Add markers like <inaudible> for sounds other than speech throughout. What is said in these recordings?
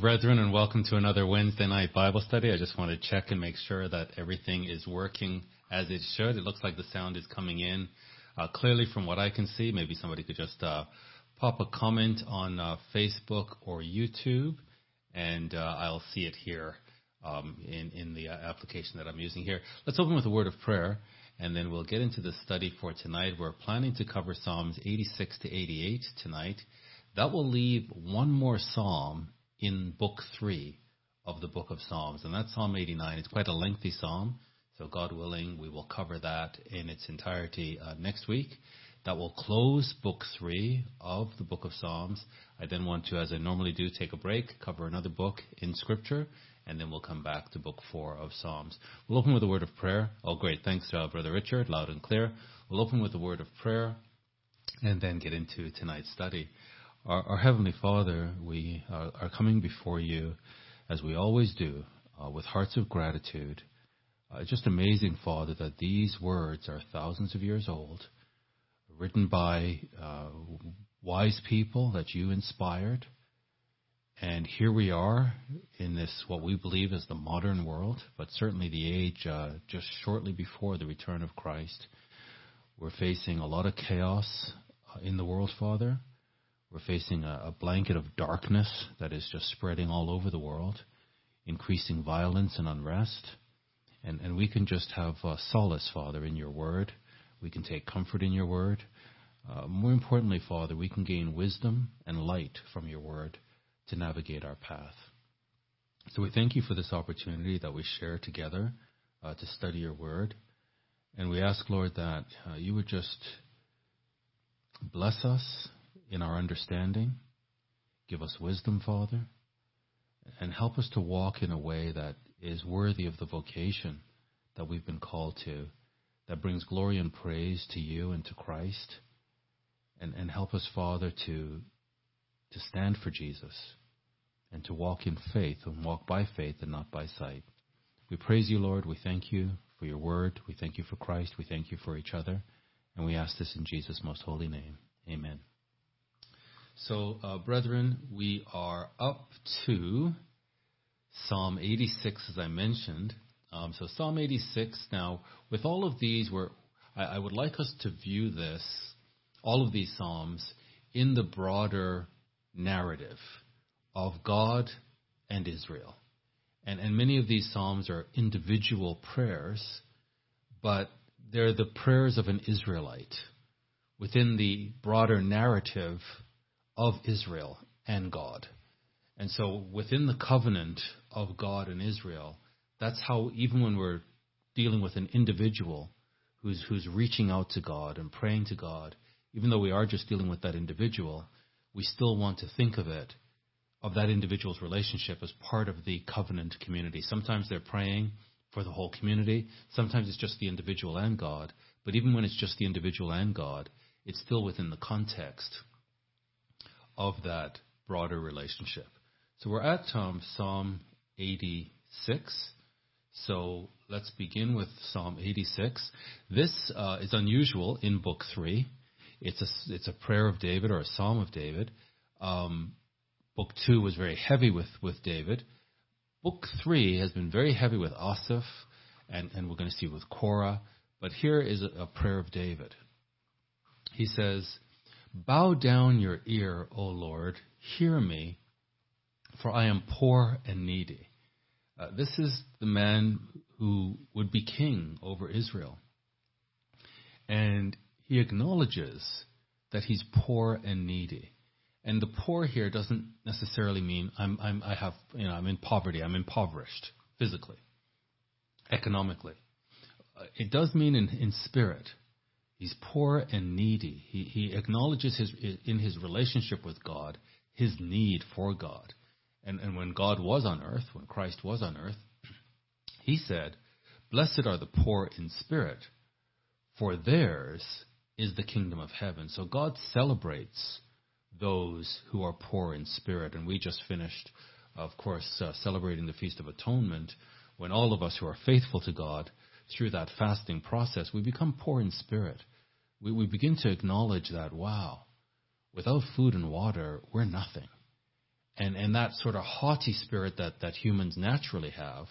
Brethren, and welcome to another Wednesday night Bible study. I just want to check and make sure that everything is working as it should. It looks like the sound is coming in uh, clearly from what I can see. Maybe somebody could just uh, pop a comment on uh, Facebook or YouTube, and uh, I'll see it here um, in, in the uh, application that I'm using here. Let's open with a word of prayer, and then we'll get into the study for tonight. We're planning to cover Psalms 86 to 88 tonight. That will leave one more psalm in book three of the book of Psalms, and that's Psalm 89. It's quite a lengthy psalm, so God willing, we will cover that in its entirety uh, next week. That will close book three of the book of Psalms. I then want to, as I normally do, take a break, cover another book in Scripture, and then we'll come back to book four of Psalms. We'll open with a word of prayer. Oh, great. Thanks, uh, Brother Richard, loud and clear. We'll open with a word of prayer and then get into tonight's study. Our, our Heavenly Father, we are, are, coming before you, as we always do, uh, with hearts of gratitude. Uh, just amazing, Father, that these words are thousands of years old, written by uh, wise people that you inspired. And here we are in this, what we believe is the modern world, but certainly the age uh, just shortly before the return of Christ. We're facing a lot of chaos uh, in the world, Father. We're facing a, a blanket of darkness that is just spreading all over the world, increasing violence and unrest. And, and we can just have uh, solace, Father, in your word. We can take comfort in your word. Uh, more importantly, Father, we can gain wisdom and light from your word to navigate our path. So we thank you for this opportunity that we share together uh, to study your word. And we ask, Lord, that uh, you would just bless us in our understanding. Give us wisdom, Father, and help us to walk in a way that is worthy of the vocation that we've been called to, that brings glory and praise to you and to Christ. And, and help us, Father, to, to stand for Jesus and to walk in faith and walk by faith and not by sight. We praise you, Lord. We thank you for your word. We thank you for Christ. We thank you for each other. And we ask this in Jesus' most holy name. Amen. So, uh, brethren, we are up to Psalm 86, as I mentioned. Um, so, Psalm 86. Now, with all of these, where I, I, would like us to view this, all of these psalms, in the broader narrative of God and Israel. And, and many of these psalms are individual prayers, but they're the prayers of an Israelite within the broader narrative of Israel and God. And so within the covenant of God and Israel, that's how even when we're dealing with an individual who's who's reaching out to God and praying to God, even though we are just dealing with that individual, we still want to think of it of that individual's relationship as part of the covenant community. Sometimes they're praying for the whole community, sometimes it's just the individual and God, but even when it's just the individual and God, it's still within the context of that broader relationship. So we're at Psalm 86. So let's begin with Psalm 86. This uh, is unusual in Book 3. It's a, it's a prayer of David or a psalm of David. Um, book 2 was very heavy with, with David. Book 3 has been very heavy with Asaph, and, and we're going to see with Korah. But here is a, a prayer of David. He says, Bow down your ear, O Lord, hear me, for I am poor and needy. Uh, this is the man who would be king over Israel. And he acknowledges that he's poor and needy. And the poor here doesn't necessarily mean I'm, I'm, I have, you know, I'm in poverty, I'm impoverished physically, economically. Uh, it does mean in, in spirit. He's poor and needy. He, he acknowledges his, in his relationship with God his need for God. And, and when God was on earth, when Christ was on earth, <clears throat> he said, Blessed are the poor in spirit, for theirs is the kingdom of heaven. So God celebrates those who are poor in spirit. And we just finished, of course, uh, celebrating the Feast of Atonement when all of us who are faithful to God through that fasting process, we become poor in spirit. We, we begin to acknowledge that, wow, without food and water, we're nothing. And, and that sort of haughty spirit that, that humans naturally have,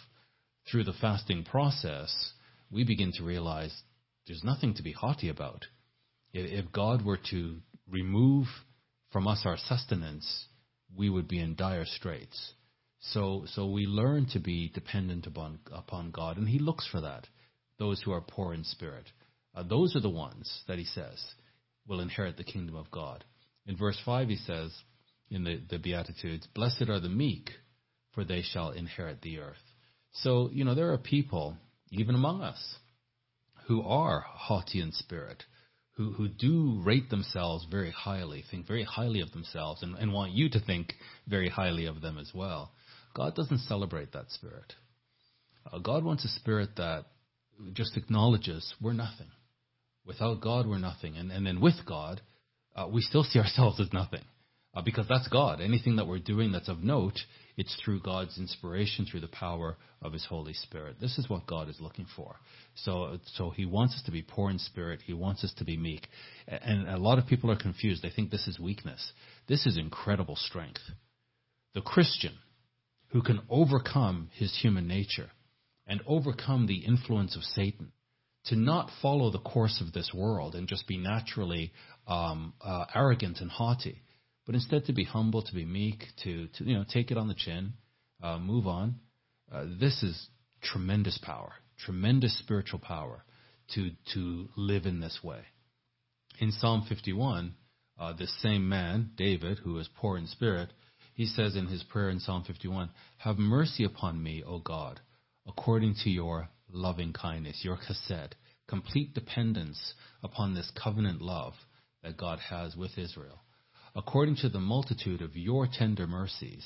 through the fasting process, we begin to realize there's nothing to be haughty about. If God were to remove from us our sustenance, we would be in dire straits. So, so we learn to be dependent upon, upon God, and He looks for that. Those who are poor in spirit. Uh, those are the ones that He says will inherit the kingdom of God. In verse 5, He says, in the, the Beatitudes, Blessed are the meek, for they shall inherit the earth. So, you know, there are people, even among us, who are haughty in spirit, who, who do rate themselves very highly, think very highly of themselves, and, and want you to think very highly of them as well. God doesn't celebrate that spirit. Uh, God wants a spirit that just acknowledges we're nothing. Without God, we're nothing. And, and then with God, uh, we still see <laughs> ourselves as nothing. Uh, because that's God. Anything that we're doing that's of note, it's through God's inspiration, through the power of His Holy Spirit. This is what God is looking for. So, so He wants us to be poor in spirit. He wants us to be meek. And a lot of people are confused. They think this is weakness. This is incredible strength. The Christian who can overcome his human nature and overcome the influence of Satan, to not follow the course of this world and just be naturally um, uh, arrogant and haughty, but instead to be humble, to be meek, to, to you know take it on the chin, uh, move on. Uh, this is tremendous power, tremendous spiritual power to to live in this way. In Psalm 51, uh, this same man, David, who is poor in spirit, he says in his prayer in Psalm 51, Have mercy upon me, O God, according to your loving kindness, your chesed, complete dependence upon this covenant love that God has with Israel. According to the multitude of your tender mercies,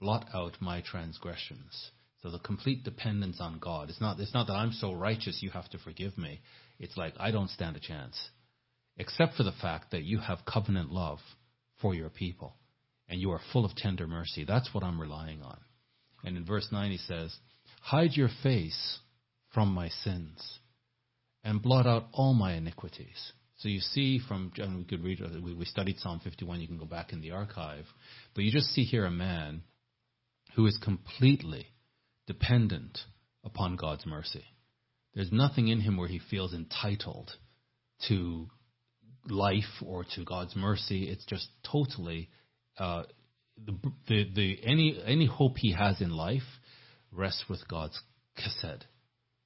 blot out my transgressions. So the complete dependence on God. It's not, it's not that I'm so righteous you have to forgive me. It's like I don't stand a chance. Except for the fact that you have covenant love for your people and you are full of tender mercy. That's what I'm relying on. And in verse 9 he says, Hide your face from my sins and blot out all my iniquities. So you see from, and we could read, we studied Psalm 51, you can go back in the archive, but you just see here a man who is completely dependent upon God's mercy. There's nothing in him where he feels entitled to life or to God's mercy. It's just totally uh, the, the, the, any, any hope he has in life rests with God's chesed,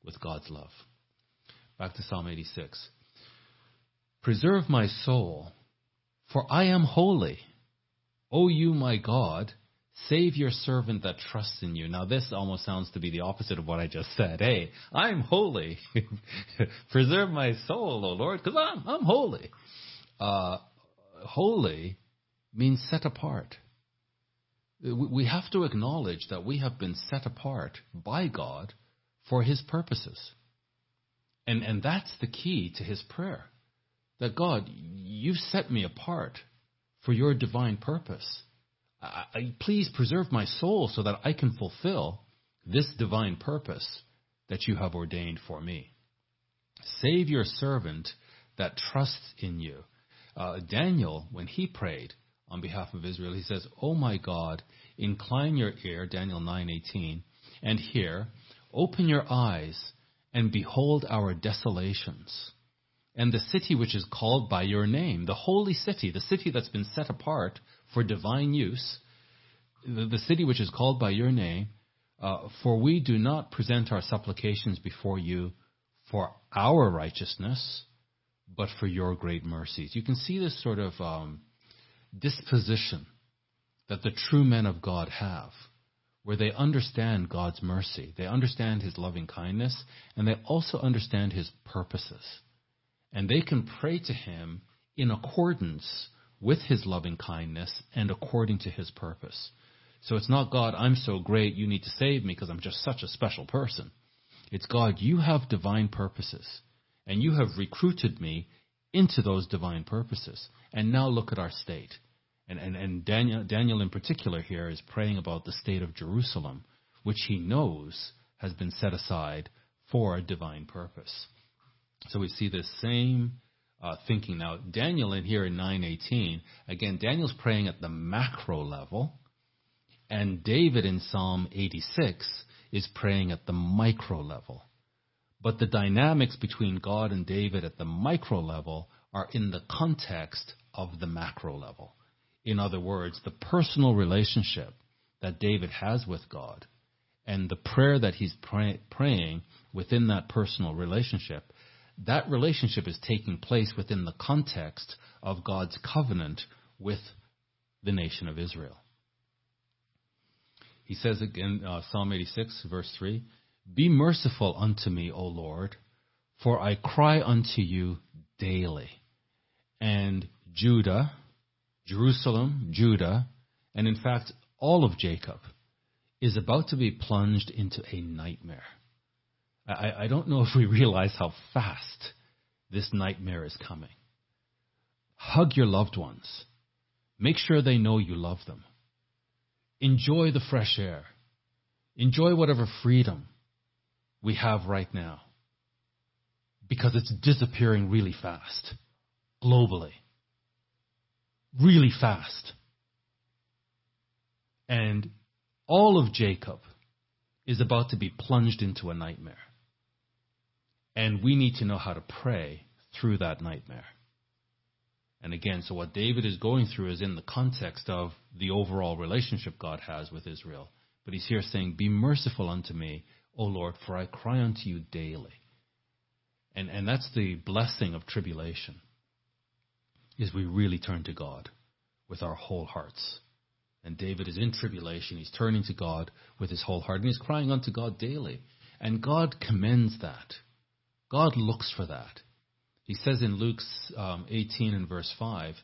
with God's love. Back to Psalm 86. Preserve my soul, for I am holy. O you, my God, save your servant that trusts in you. Now, this almost sounds to be the opposite of what I just said. Hey, I'm holy. <laughs> Preserve my soul, O Lord, because I'm, I'm holy. Uh, holy means set apart. We have to acknowledge that we have been set apart by God for His purposes. And, and that's the key to His prayer. That God, you've set me apart for your divine purpose. I, I, please preserve my soul so that I can fulfill this divine purpose that you have ordained for me. Save your servant that trusts in you. Uh, Daniel, when he prayed, on behalf of Israel. He says, "Oh my God, incline your ear, Daniel 9:18, and hear, open your eyes and behold our desolations." And the city which is called by your name, the holy city, the city that's been set apart for divine use, the, the city which is called by your name, uh, for we do not present our supplications before you for our righteousness, but for your great mercies. You can see this sort of um, disposition that the true men of God have, where they understand God's mercy, they understand His loving kindness, and they also understand His purposes. And they can pray to Him in accordance with His loving kindness and according to His purpose. So it's not God, I'm so great, you need to save me because I'm just such a special person. It's God, you have divine purposes, and you have recruited me into those divine purposes. And now look at our state. And, and, and Daniel, Daniel in particular here is praying about the state of Jerusalem, which he knows has been set aside for a divine purpose. So we see this same uh, thinking. Now, Daniel in here in 918, again, Daniel's praying at the macro level, And David in Psalm 86 is praying at the micro level. But the dynamics between God and David at the micro level are in the context of the macro level. In other words, the personal relationship that David has with God and the prayer that he's pray- praying within that personal relationship, that relationship is taking place within the context of God's covenant with the nation of Israel. He says again, uh, Psalm 86, verse 3 Be merciful unto me, O Lord, for I cry unto you daily. And Judah, Jerusalem, Judah, and in fact, all of Jacob is about to be plunged into a nightmare. I, I don't know if we realize how fast this nightmare is coming. Hug your loved ones. Make sure they know you love them. Enjoy the fresh air. Enjoy whatever freedom we have right now. Because it's disappearing really fast, globally. Really fast. And all of Jacob is about to be plunged into a nightmare. And we need to know how to pray through that nightmare. And again, so what David is going through is in the context of the overall relationship God has with Israel. But he's here saying, Be merciful unto me, O Lord, for I cry unto you daily. And, and that's the blessing of tribulation, is we really turn to God with our whole hearts. And David is in tribulation. He's turning to God with his whole heart, and he's crying unto God daily. And God commends that. God looks for that. He says in Luke um, 18 and verse 5,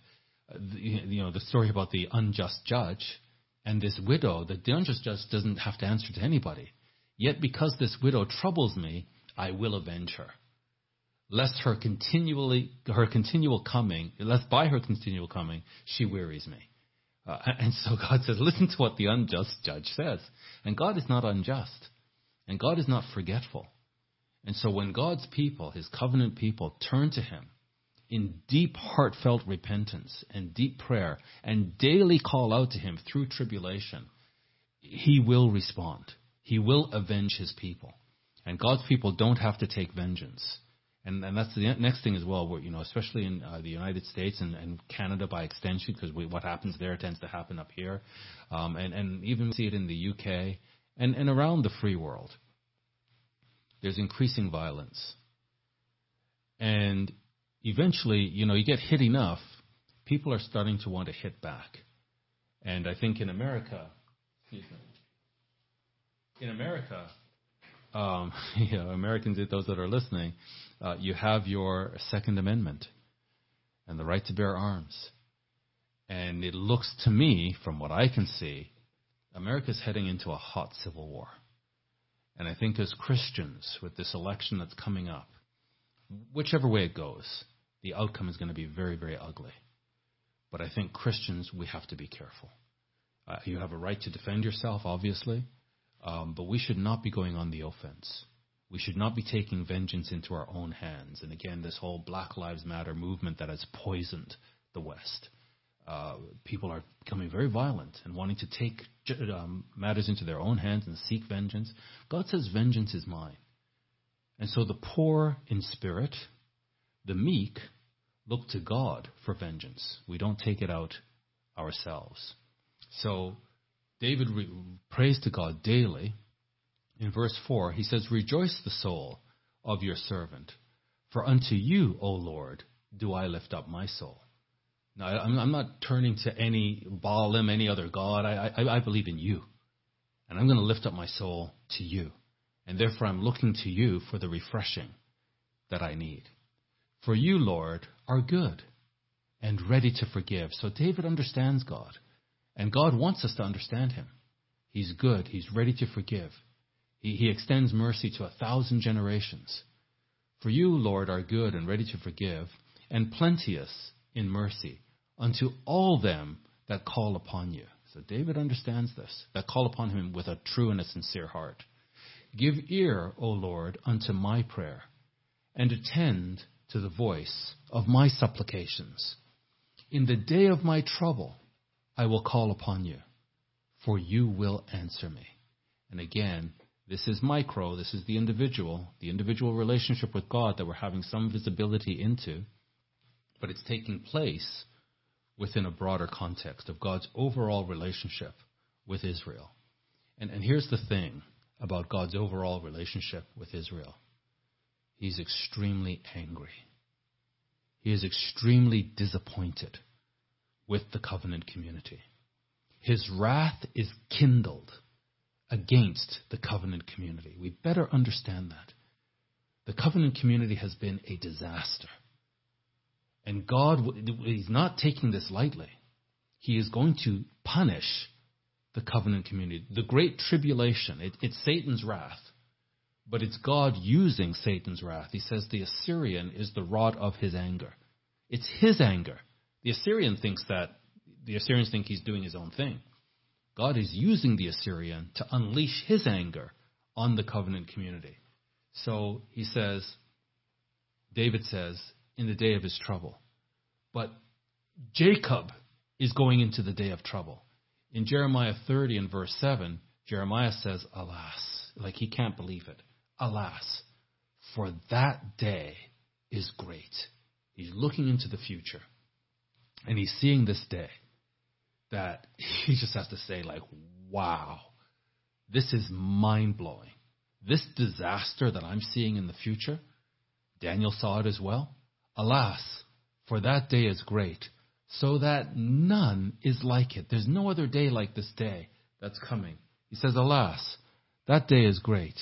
uh, you know, the story about the unjust judge and this widow, that the unjust judge doesn't have to answer to anybody. Yet because this widow troubles me, I will avenge her. Lest her continually, her continual coming, lest by her continual coming, she wearies me. Uh, and so God says, listen to what the unjust judge says. And God is not unjust. And God is not forgetful. And so when God's people, his covenant people, turn to him in deep, heartfelt repentance and deep prayer and daily call out to him through tribulation, he will respond. He will avenge his people. And God's people don't have to take vengeance. And, and that's the next thing as well, where, you know, especially in uh, the United States and, and Canada by extension, because what happens there tends to happen up here, um, and, and even see it in the UK and, and around the free world there's increasing violence. And eventually, you know, you get hit enough, people are starting to want to hit back. And I think in America, in America, um, <laughs> you know, Americans, those that are listening, uh, you have your Second Amendment and the right to bear arms. And it looks to me, from what I can see, America's heading into a hot civil war. And I think as Christians, with this election that's coming up, whichever way it goes, the outcome is going to be very, very ugly. But I think Christians, we have to be careful. Uh, you have a right to defend yourself, obviously, um, but we should not be going on the offense. We should not be taking vengeance into our own hands. And again, this whole Black Lives Matter movement that has poisoned the West. Uh, people are becoming very violent and wanting to take um, matters into their own hands and seek vengeance. God says, Vengeance is mine. And so the poor in spirit, the meek, look to God for vengeance. We don't take it out ourselves. So David re- prays to God daily. In verse 4, he says, Rejoice the soul of your servant, for unto you, O Lord, do I lift up my soul. Now, I'm, I'm not turning to any Baalim, any other god. I, I, I believe in you. And I'm going to lift up my soul to you. And therefore, I'm looking to you for the refreshing that I need. For you, Lord, are good and ready to forgive. So David understands God. And God wants us to understand him. He's good. He's ready to forgive. He, he extends mercy to a thousand generations. For you, Lord, are good and ready to forgive, and plenteous in mercy unto all them that call upon you. So David understands this, that call upon him with a true and a sincere heart. Give ear, O Lord, unto my prayer, and attend to the voice of my supplications. In the day of my trouble, I will call upon you. for you will answer me. And again, this is micro, this is the individual, the individual relationship with God that we're having some visibility into, but it's taking place within a broader context of God's overall relationship with Israel. And, and here's the thing about God's overall relationship with Israel He's extremely angry. He is extremely disappointed with the covenant community. His wrath is kindled against the covenant community. We better understand that. The covenant community has been a disaster. And God, He's not taking this lightly. He is going to punish the covenant community. The great tribulation, it, it's Satan's wrath, but it's God using Satan's wrath. He says the Assyrian is the rod of his anger. It's his anger. The Assyrian thinks that, the Assyrians think he's doing his own thing. God is using the Assyrian to unleash his anger on the covenant community. So he says, David says, in the day of his trouble. But Jacob is going into the day of trouble. In Jeremiah 30 and verse 7, Jeremiah says, Alas, like he can't believe it. Alas, for that day is great. He's looking into the future and he's seeing this day that he just has to say, like, wow, this is mind blowing. This disaster that I'm seeing in the future, Daniel saw it as well. Alas, for that day is great, so that none is like it. There's no other day like this day that's coming. He says, Alas, that day is great,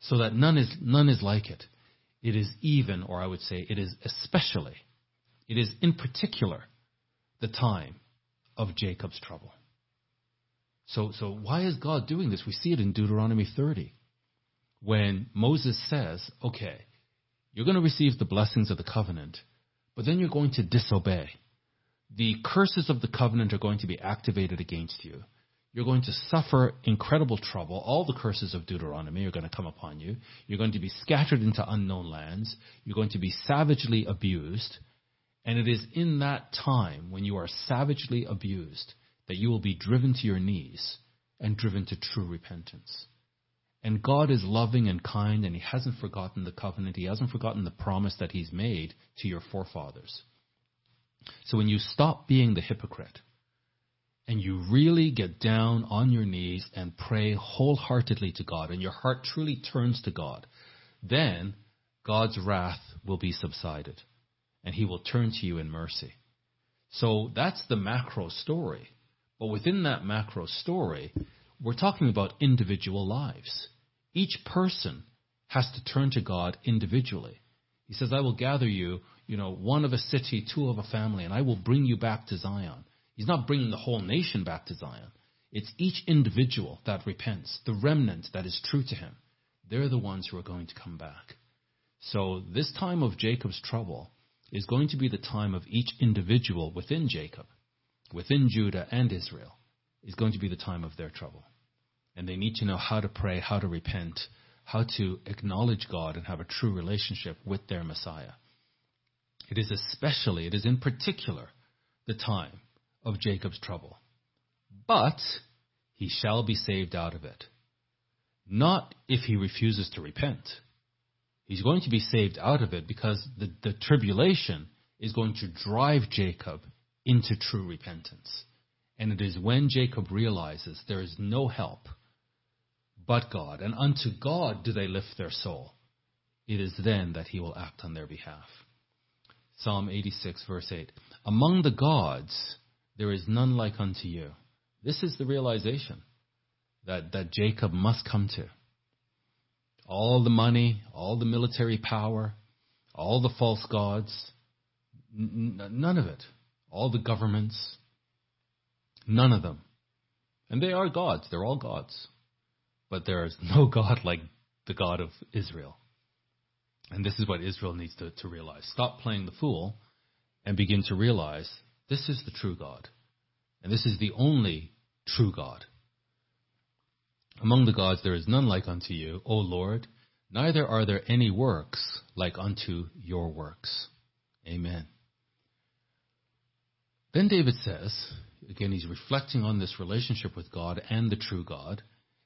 so that none is, none is like it. It is even, or I would say, it is especially, it is in particular the time of Jacob's trouble. So, so why is God doing this? We see it in Deuteronomy 30 when Moses says, okay, you're going to receive the blessings of the covenant, but then you're going to disobey. The curses of the covenant are going to be activated against you. You're going to suffer incredible trouble. All the curses of Deuteronomy are going to come upon you. You're going to be scattered into unknown lands. You're going to be savagely abused. And it is in that time when you are savagely abused that you will be driven to your knees and driven to true repentance. And God is loving and kind, and He hasn't forgotten the covenant. He hasn't forgotten the promise that He's made to your forefathers. So when you stop being the hypocrite and you really get down on your knees and pray wholeheartedly to God, and your heart truly turns to God, then God's wrath will be subsided and he will turn to you in mercy. So that's the macro story. But within that macro story, we're talking about individual lives. Each person has to turn to God individually. He says, I will gather you, you know, one of a city, two of a family, and I will bring you back to Zion. He's not bringing the whole nation back to Zion. It's each individual that repents, the remnant that is true to him. They're the ones who are going to come back. So this time of Jacob's trouble is going to be the time of each individual within Jacob, within Judah and Israel, is going to be the time of their trouble. And they need to know how to pray, how to repent, how to acknowledge God and have a true relationship with their Messiah. It is especially, it is in particular, the time of Jacob's trouble. But he shall be saved out of it. Not if he refuses to repent He's going to be saved out of it because the, the tribulation is going to drive Jacob into true repentance. And it is when Jacob realizes there is no help but God, and unto God do they lift their soul. It is then that he will act on their behalf. Psalm 86, verse 8. Among the gods, there is none like unto you. This is the realization that, that Jacob must come to all the money, all the military power, all the false gods, n- none of it. All the governments, none of them. And they are gods, they're all gods. But there is no <laughs> God like the God of Israel. And this is what Israel needs to, to realize. Stop playing the fool and begin to realize this is the true God. And this is the only true God. Among the gods there is none like unto you, O Lord, neither are there any works like unto your works. Amen. Then David says, again, he's reflecting on this relationship with God and the true God.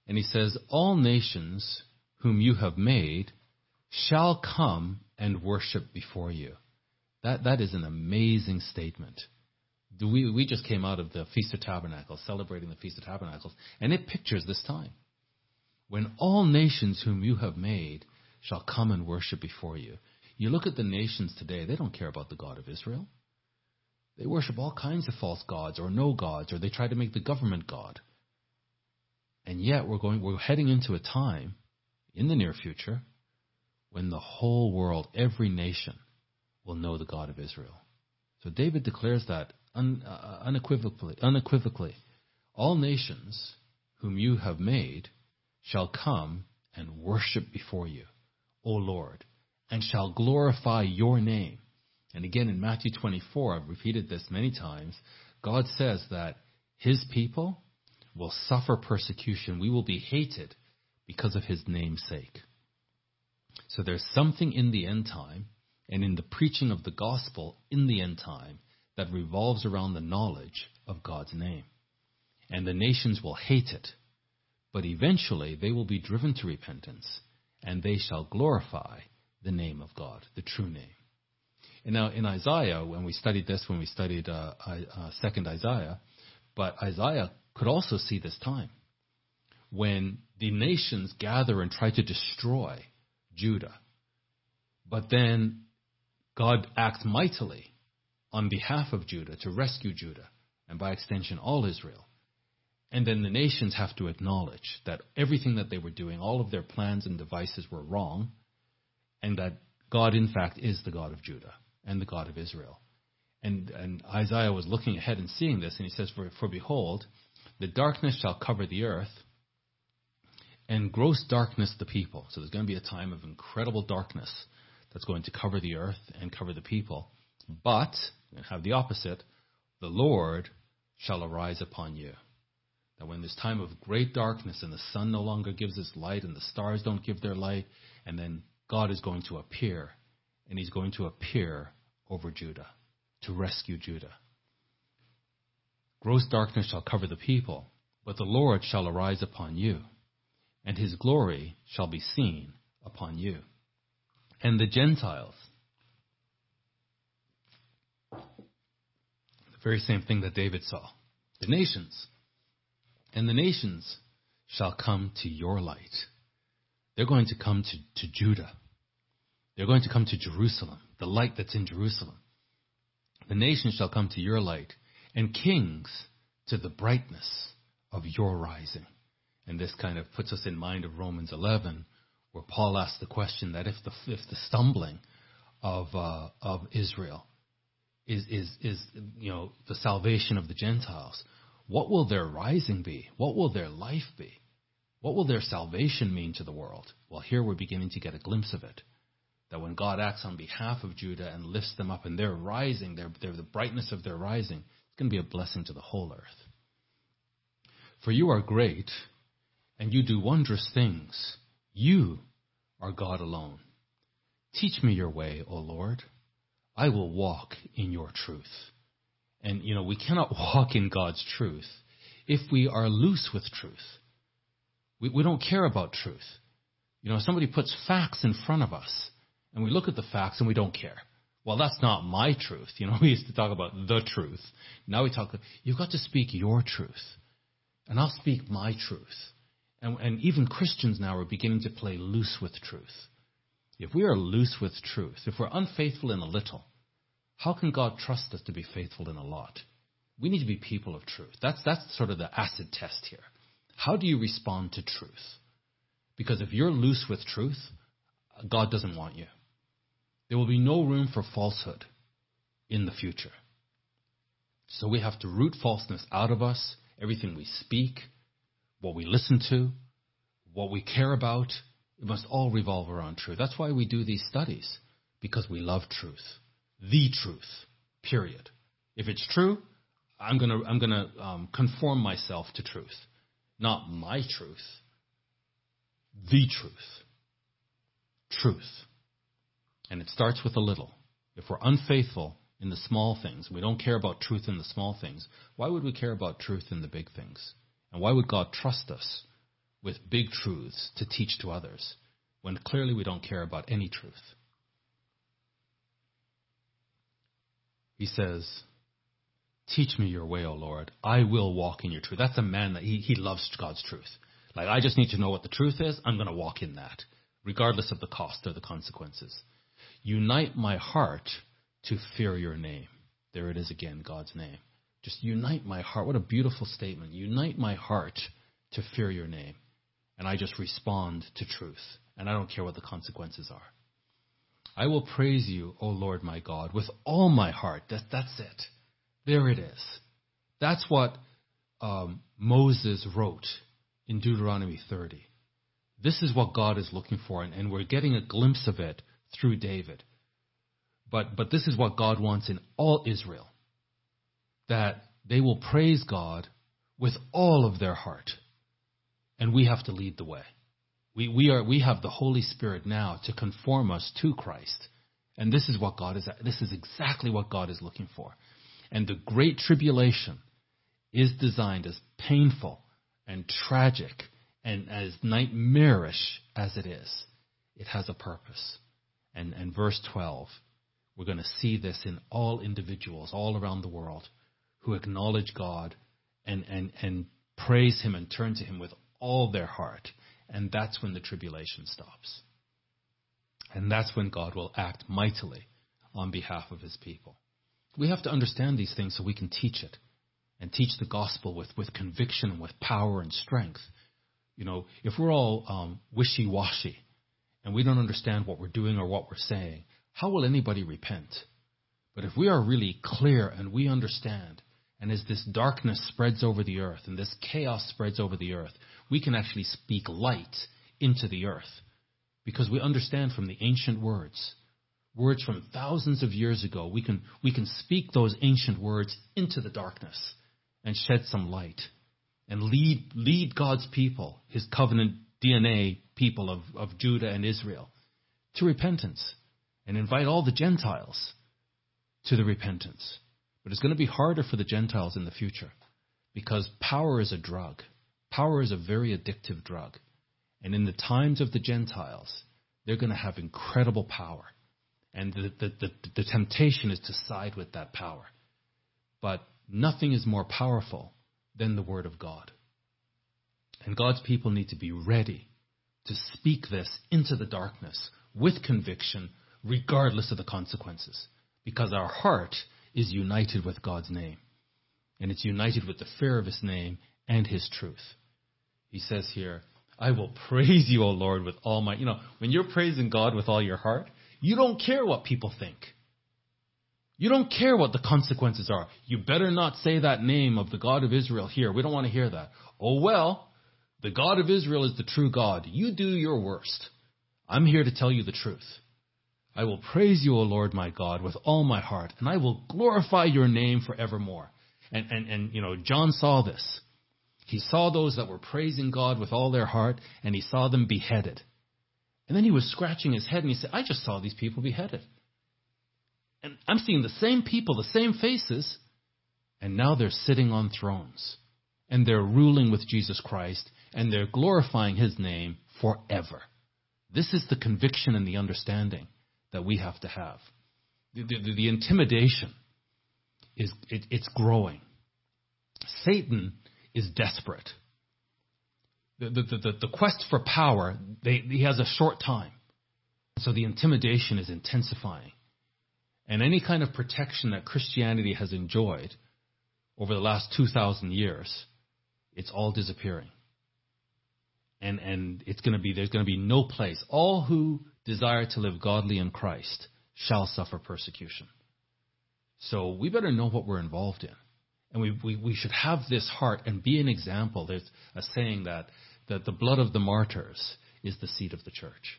And he says, All nations whom you have made shall come and worship before you. That, that is an amazing statement. We, we just came out of the Feast of Tabernacles, celebrating the Feast of Tabernacles, and it pictures this time. When all nations whom you have made shall come and worship before you. You look at the nations today, they don't care about the God of Israel. They worship all kinds of false gods or no gods, or they try to make the government God. And yet we're going we're heading into a time in the near future when the whole world, every nation, will know the God of Israel. So David declares that un, uh, unequivocally, unequivocally. All nations whom you have made shall come and worship before you, O Lord, and shall glorify your name. And again in Matthew 24, I've repeated this many times, God says that his people will suffer persecution. We will be hated because of his name's sake. So there's something in the end time and in the preaching of the gospel in the end time that revolves around the knowledge of God's name. And the nations will hate it, but eventually they will be driven to repentance, and they shall glorify the name of God, the true name. And now in Isaiah, when we studied this, when we studied uh, uh, second Isaiah, but Isaiah could also see this time when the nations gather and try to destroy Judah. But then God acts mightily on behalf of Judah to rescue Judah and by extension all Israel. And then the nations have to acknowledge that everything that they were doing, all of their plans and devices were wrong, and that God, in fact, is the God of Judah and the God of Israel. And, and Isaiah was looking ahead and seeing this, and he says, for, for behold, the darkness shall cover the earth, and gross darkness the people. So there's going to be a time of incredible darkness that's going to cover the earth and cover the people. But, and have the opposite, the Lord shall arise upon you. That when this time of great darkness and the sun no longer gives its light and the stars don't give their light, and then God is going to appear, and he's going to appear over Judah to rescue Judah. Gross darkness shall cover the people, but the Lord shall arise upon you, and his glory shall be seen upon you. And the Gentiles, the very same thing that David saw, the nations, and the nations shall come to your light. They're going to come to, to Judah. They're going to come to Jerusalem, the light that's in Jerusalem. The nations shall come to your light, and kings to the brightness of your rising. And this kind of puts us in mind of Romans 11, where Paul asks the question that if the, if the stumbling of, uh, of Israel is, is, is, you know, the salvation of the Gentiles, what will their rising be? What will their life be? What will their salvation mean to the world? Well, here we're beginning to get a glimpse of it. That when God acts on behalf of Judah and lifts them up and they're rising, they're, they're the brightness of their rising, it's going to be a blessing to the whole earth. For you are great, and you do wondrous things. You are God alone. Teach me your way, O Lord. I will walk in your truth. And, you know, we cannot walk in God's truth if we are loose with truth. We, we don't care about truth. You know, somebody puts facts in front of us, and we look at the facts and we don't care well, that's not my truth. You know, <laughs> we used to talk about the truth. Now we talk, you've got to speak your truth. And I'll speak my truth. And, and even Christians now are beginning to play loose with truth. If we are loose with truth, if we're unfaithful in a little, how can God trust us to be faithful in a lot? We need to be people of truth. That's, that's sort of the acid test here. How do you respond to truth? Because if you're loose with truth, God doesn't want you. There will be no room for falsehood in the future. So we have to root falseness out of us. Everything we speak, what we listen to, what we care about, it must all revolve around truth. That's why we do these studies, because we love truth. The truth, period. If it's true, I'm going to I'm gonna, um, conform myself to truth. Not my truth, the truth. Truth. And it starts with a little. If we're unfaithful, in the small things. We don't care about truth in the small things. Why would we care about truth in the big things? And why would God trust us with big truths to teach to others when clearly we don't care about any truth? He says, Teach me your way, O Lord. I will walk in your truth. That's a man that he, he loves God's truth. Like, I just need to know what the truth is. I'm going to walk in that, regardless of the cost or the consequences. Unite my heart to fear your name. There it is again, God's name. Just unite my heart. What a beautiful statement. Unite my heart to fear your name. And I just respond to truth. And I don't care what the consequences are. I will praise you, O Lord my God, with all my heart. That, that's it. There it is. That's what um, Moses wrote in Deuteronomy 30. This is what God is looking for, and, and we're getting a glimpse of it through David. But, but this is what God wants in all Israel that they will praise God with all of their heart. And we have to lead the way. We, we, are, we have the Holy Spirit now to conform us to Christ. And this is what God is, this is exactly what God is looking for. And the great tribulation is designed as painful and tragic and as nightmarish as it is. It has a purpose. And, and verse 12, we're going to see this in all individuals all around the world who acknowledge God and, and, and praise Him and turn to Him with all their heart. And that's when the tribulation stops. And that's when God will act mightily on behalf of His people. We have to understand these things so we can teach it and teach the gospel with, with conviction, with power and strength. You know, if we're all um, wishy washy and we don't understand what we're doing or what we're saying, how will anybody repent? But if we are really clear and we understand, and as this darkness spreads over the earth and this chaos spreads over the earth, we can actually speak light into the earth because we understand from the ancient words, words from thousands of years ago, we can, we can speak those ancient words into the darkness and shed some light and lead, lead God's people, his covenant DNA people of, of Judah and Israel, to repentance and invite all the Gentiles to the repentance. But it's going to be harder for the Gentiles in the future because power is a drug. Power is a very addictive drug. And in the times of the Gentiles, they're going to have incredible power. And the, the, the, the temptation is to side with that power. But nothing is more powerful than the Word of God. And God's people need to be ready to speak this into the darkness with conviction, regardless of the consequences, because our heart is united with God's name. And it's united with the fear of His name and His truth. He says here, I will praise you, O Lord, with all my, you know, when you're praising God with all your heart, you don't care what people think. You don't care what the consequences are. You better not say that name of the God of Israel here. We don't want to hear that. Oh well, the God of Israel is the true God. You do your worst. I'm here to tell you the truth. I will praise you, O Lord my God, with all my heart, and I will glorify your name forevermore. And, and, and, you know, John saw this. He saw those that were praising God with all their heart, and he saw them beheaded. And then he was scratching his head, and he said, I just saw these people beheaded. And I'm seeing the same people, the same faces, and now they're sitting on thrones. And they're ruling with Jesus Christ, and they're glorifying his name forever. This is the conviction and the understanding that we have to have. The, the, the intimidation is it, it's growing. Satan is desperate. The, the, the, the quest for power, they, he has a short time. So the intimidation is intensifying. And any kind of protection that Christianity has enjoyed over the last 2,000 years, it's all disappearing. And, and it's going to be, there's going to be no place. All who desire to live godly in Christ shall suffer persecution. So we better know what we're involved in. And we, we, we should have this heart and be an example. There's a saying that, that the blood of the martyrs is the seed of the church.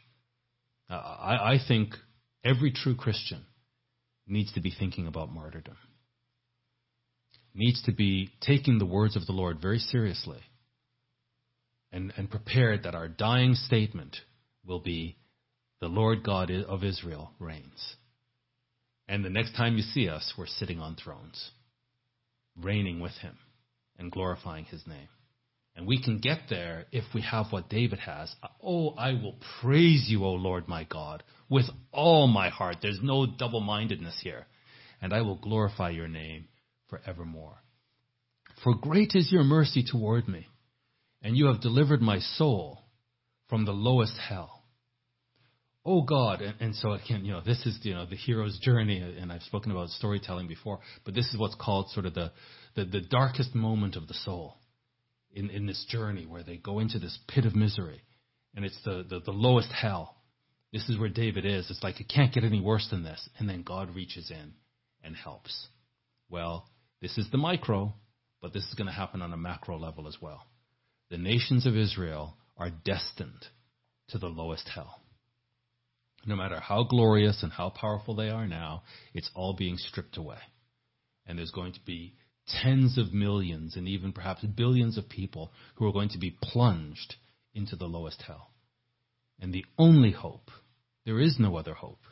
Uh, I, I think every true Christian needs to be thinking about martyrdom, needs to be taking the words of the Lord very seriously and, and prepared that our dying statement will be, The Lord God of Israel reigns. And the next time you see us, we're sitting on thrones, reigning with him and glorifying his name. And we can get there if we have what David has. Oh, I will praise you, O Lord my God, with all my heart. There's no double mindedness here. And I will glorify your name forevermore. For great is your mercy toward me, and you have delivered my soul from the lowest hell. Oh God, and, and, so again, you know, this is you know the hero's journey, and I've spoken about storytelling before, but this is what's called sort of the the, the darkest moment of the soul in, in this journey where they go into this pit of misery, and it's the, the, the lowest hell. This is where David is. It's like it can't get any worse than this, and then God reaches in and helps. Well, this is the micro, but this is going to happen on a macro level as well. The nations of Israel are destined to the lowest hell. No matter how glorious and how powerful they are now, it's all being stripped away. And there's going to be tens of millions and even perhaps billions of people who are going to be plunged into the lowest hell. And the only hope, there is no other hope,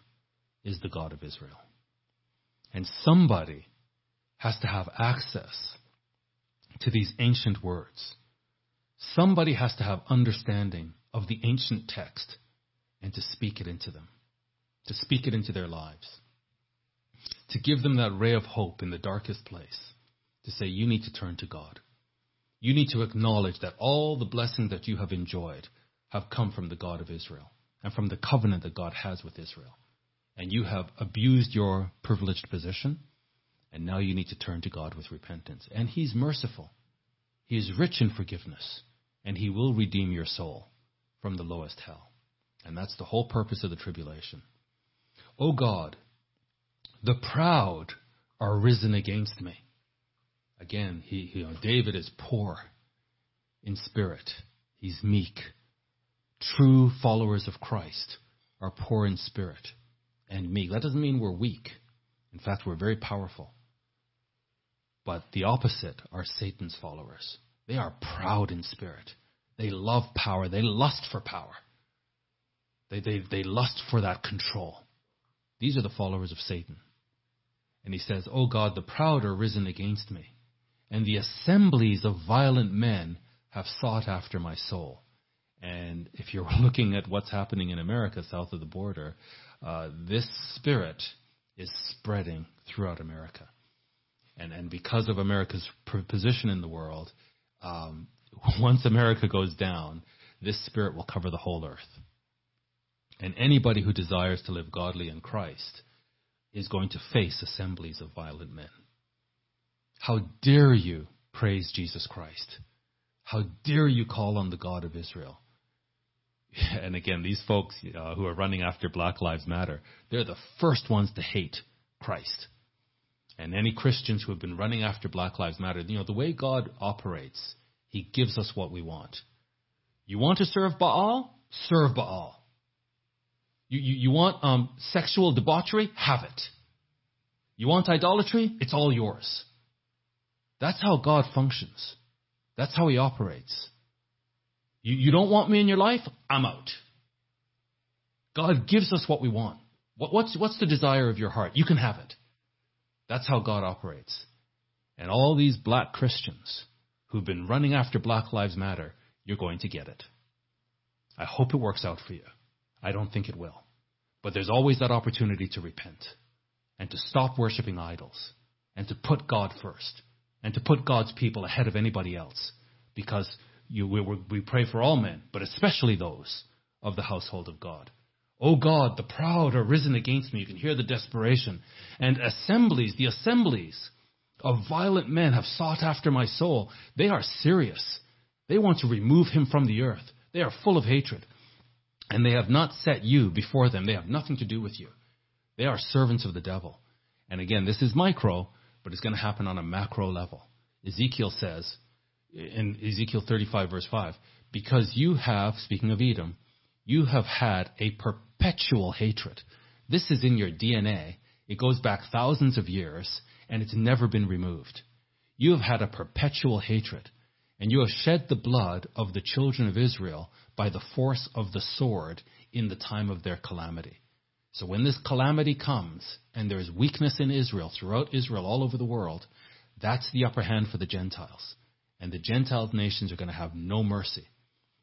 is the God of Israel. And somebody has to have access to these ancient words. Somebody has to have understanding of the ancient text and to speak it into them, to speak it into their lives, to give them that ray of hope in the darkest place, to say, you need to turn to God. You need to acknowledge that all the blessings that you have enjoyed have come from the God of Israel and from the covenant that God has with Israel. And you have abused your privileged position, and now you need to turn to God with repentance. And He's merciful. He is rich in forgiveness, and He will redeem your soul from the lowest hell. And that's the whole purpose of the tribulation. O God, the proud are risen against me. Again, he, you know, David is poor in spirit. He's meek. True followers of Christ are poor in spirit and meek. That doesn't mean we're weak. In fact, we're very powerful. But the opposite are Satan's followers. They are proud in spirit. They love power. They lust for power. They, they, they lust for that control. These are the followers of Satan. And he says, Oh God, the proud are risen against me and the assemblies of violent men have sought after my soul. And if you're <laughs> looking at what's happening in America south of the border, uh, this spirit is spreading throughout America. And, and because of America's position in the world, um, <laughs> once America goes down, this spirit will cover the whole earth. And anybody who desires to live godly in Christ is going to face assemblies of violent men. How dare you praise Jesus Christ? How dare you call on the God of Israel? <laughs> And again, these folks uh, who are running after Black Lives Matter, they're the first ones to hate Christ. And any Christians who have been running after Black Lives Matter, you know, the way God operates, He gives us what we want. You want to serve Baal? Serve Baal. You, you, you want um, sexual debauchery? Have it. You want idolatry? It's all yours. That's how God functions. That's how He operates. You, you don't want me in your life? I'm out. God gives us what we want. What, what's, what's the desire of your heart? You can have it. That's how God operates. And all these black Christians who've been running after Black Lives Matter, you're going to get it. I hope it works out for you. I don't think it will. But there's always that opportunity to repent and to stop worshiping idols and to put God first and to put God's people ahead of anybody else because you, we, we pray for all men, but especially those of the household of God. O God, the proud are risen against me. You can hear the desperation. And assemblies, the assemblies of violent men have sought after my soul. They are serious. They want to remove him from the earth. They are full of hatred. And they have not set you before them. They have nothing to do with you. They are servants of the devil. And again, this is micro, but it's going to happen on a macro level. Ezekiel says in Ezekiel 35 verse 5, because you have, speaking of Edom, you have had a perpetual hatred. This is in your DNA. It goes back thousands of years and it's never been removed. You have had a perpetual hatred and you have shed the blood of the children of Israel by the force of the sword in the time of their calamity. So when this calamity comes and there's weakness in Israel, throughout Israel, all over the world, that's the upper hand for the Gentiles. And the Gentile nations are going to have no mercy.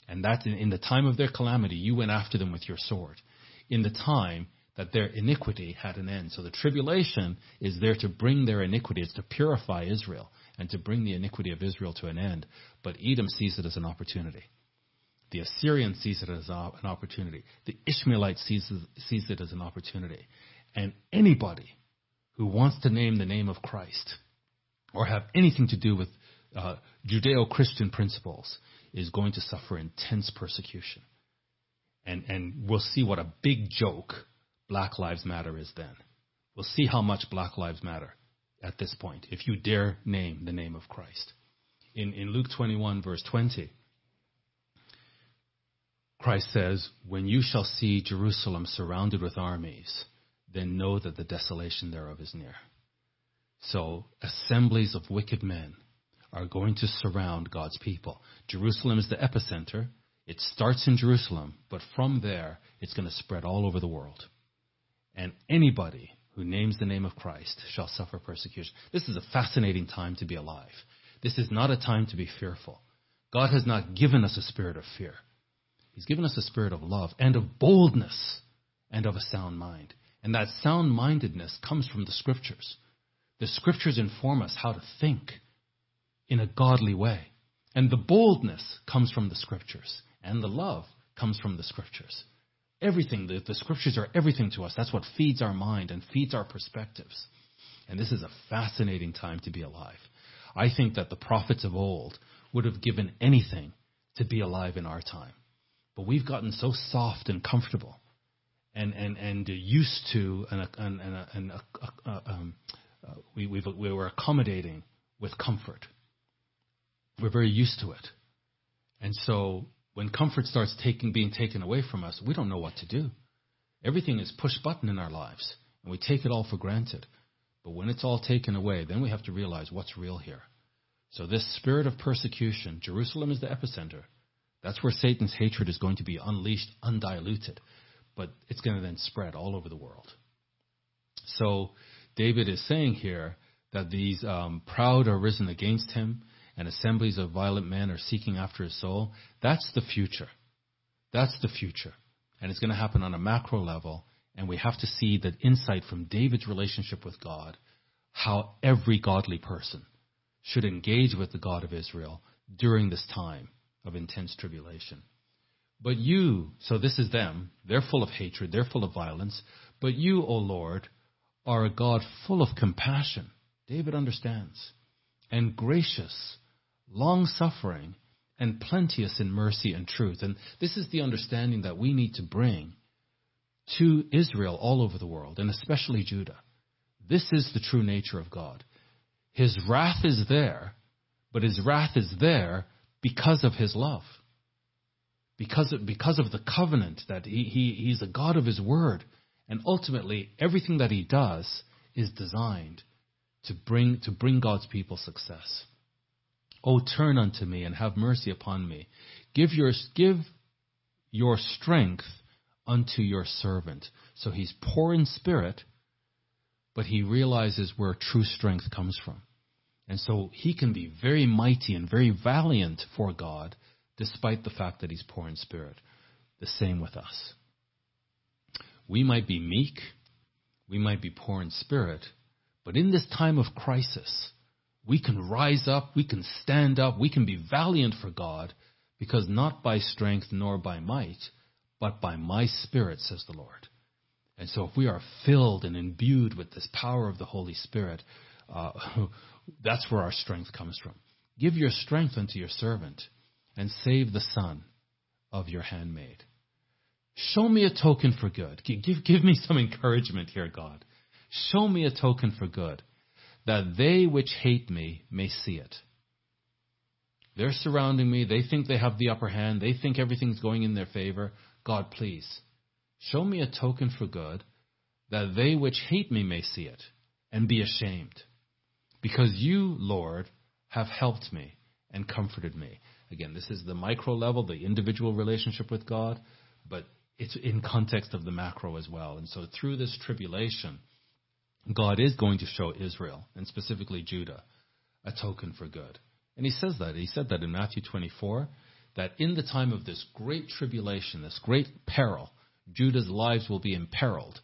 And that in, in the time of their calamity, you went after them with your sword. In the time that their iniquity had an end. So the tribulation is there to bring their iniquity. It's to purify Israel and to bring the iniquity of Israel to an end. But Edom sees it as an opportunity. The Assyrian sees it as an opportunity. The Ishmaelite sees, it as an opportunity. And anybody who wants to name the name of Christ or have anything to do with uh, Judeo Christian principles is going to suffer intense persecution. And, and we'll see what a big joke Black Lives Matter is then. We'll see how much Black Lives Matter at this point, if you dare name the name of Christ. In, in Luke 21, verse 20, Christ says, When you shall see Jerusalem surrounded with armies, then know that the desolation thereof is near. So, assemblies of wicked men are going to surround God's people. Jerusalem is the epicenter. It starts in Jerusalem, but from there, it's going to spread all over the world. And anybody who names the name of Christ shall suffer persecution. This is a fascinating time to be alive. This is not a time to be fearful. God has not given us a spirit of fear. He's given us a spirit of love and of boldness and of a sound mind. And that sound mindedness comes from the scriptures. The scriptures inform us how to think in a godly way. And the boldness comes from the scriptures. And the love comes from the scriptures. Everything, the, the scriptures are everything to us. That's what feeds our mind and feeds our perspectives. And this is a fascinating time to be alive. I think that the prophets of old would have given anything to be alive in our time. But we've gotten so soft and comfortable and, and, and used to, and, and, and, and um, uh, we, we we were accommodating with comfort. We're very used to it. And so when comfort starts taking, being taken away from us, we don't know what to do. Everything is push button in our lives, and we take it all for granted. But when it's all taken away, then we have to realize what's real here. So this spirit of persecution, Jerusalem is the epicenter. That's where Satan's hatred is going to be unleashed, undiluted, but it's going to then spread all over the world. So David is saying here that these um, proud are risen against him, and assemblies of violent men are seeking after his soul. That's the future. That's the future. And it's going to happen on a macro level. And we have to see that insight from David's relationship with God, how every godly person should engage with the God of Israel during this time of intense tribulation. But you, so this is them, they're full of hatred, they're full of violence, but you, O Lord, are a God full of compassion. David understands. And gracious, long suffering, and plenteous in mercy and truth. And this is the understanding that we need to bring to Israel all over the world, and especially Judah. This is the true nature of God. His wrath is there, but his wrath is there because of his love. Because of, because of the covenant that he, he, he's a God of his word. And ultimately, everything that he does is designed to bring, to bring God's people success. Oh, turn unto me and have mercy upon me. Give your, give your strength unto your servant. So he's poor in spirit, but he realizes where true strength comes from. And so he can be very mighty and very valiant for God, despite the fact that he's poor in spirit. The same with us. We might be meek, we might be poor in spirit, but in this time of crisis, we can rise up, we can stand up, we can be valiant for God, because not by strength nor by might, but by my spirit, says the Lord. And so if we are filled and imbued with this power of the Holy Spirit, uh, that's where our strength comes from. Give your strength unto your servant and save the son of your handmaid. Show me a token for good. Give, give me some encouragement here, God. Show me a token for good, that they which hate me may see it. They're surrounding me. They think they have the upper hand. They think everything's going in their favor. God, please, show me a token for good, that they which hate me may see it and be ashamed because you, Lord, have helped me and comforted me. Again, this is the micro level, the individual relationship with God, but it's in context of the macro as well. And so through this tribulation, God is going to show Israel, and specifically Judah, a token for good. And he says that. He said that in Matthew 24, that in the time of this great tribulation, this great peril, Judah's lives will be imperiled,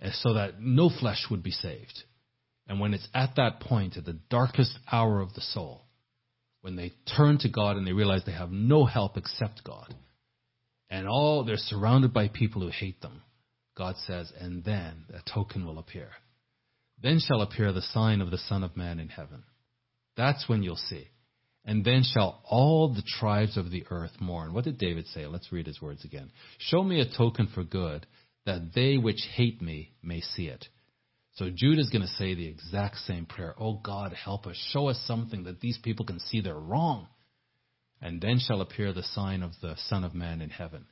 eh, so that no flesh would be saved. And when it's at that point, at the darkest hour of the soul, when they turn to God and they realize they have no help except God, and all they're surrounded by people who hate them, God says, and then a token will appear. Then shall appear the sign of the Son of Man in heaven. That's when you'll see. And then shall all the tribes of the earth mourn. What did David say? Let's read his words again. Show me a token for good, that they which hate me may see it. So Judah is going to say the exact same prayer. Oh God, help us. Show us something that these people can see they're wrong. And then shall appear the sign of the Son of Man in heaven.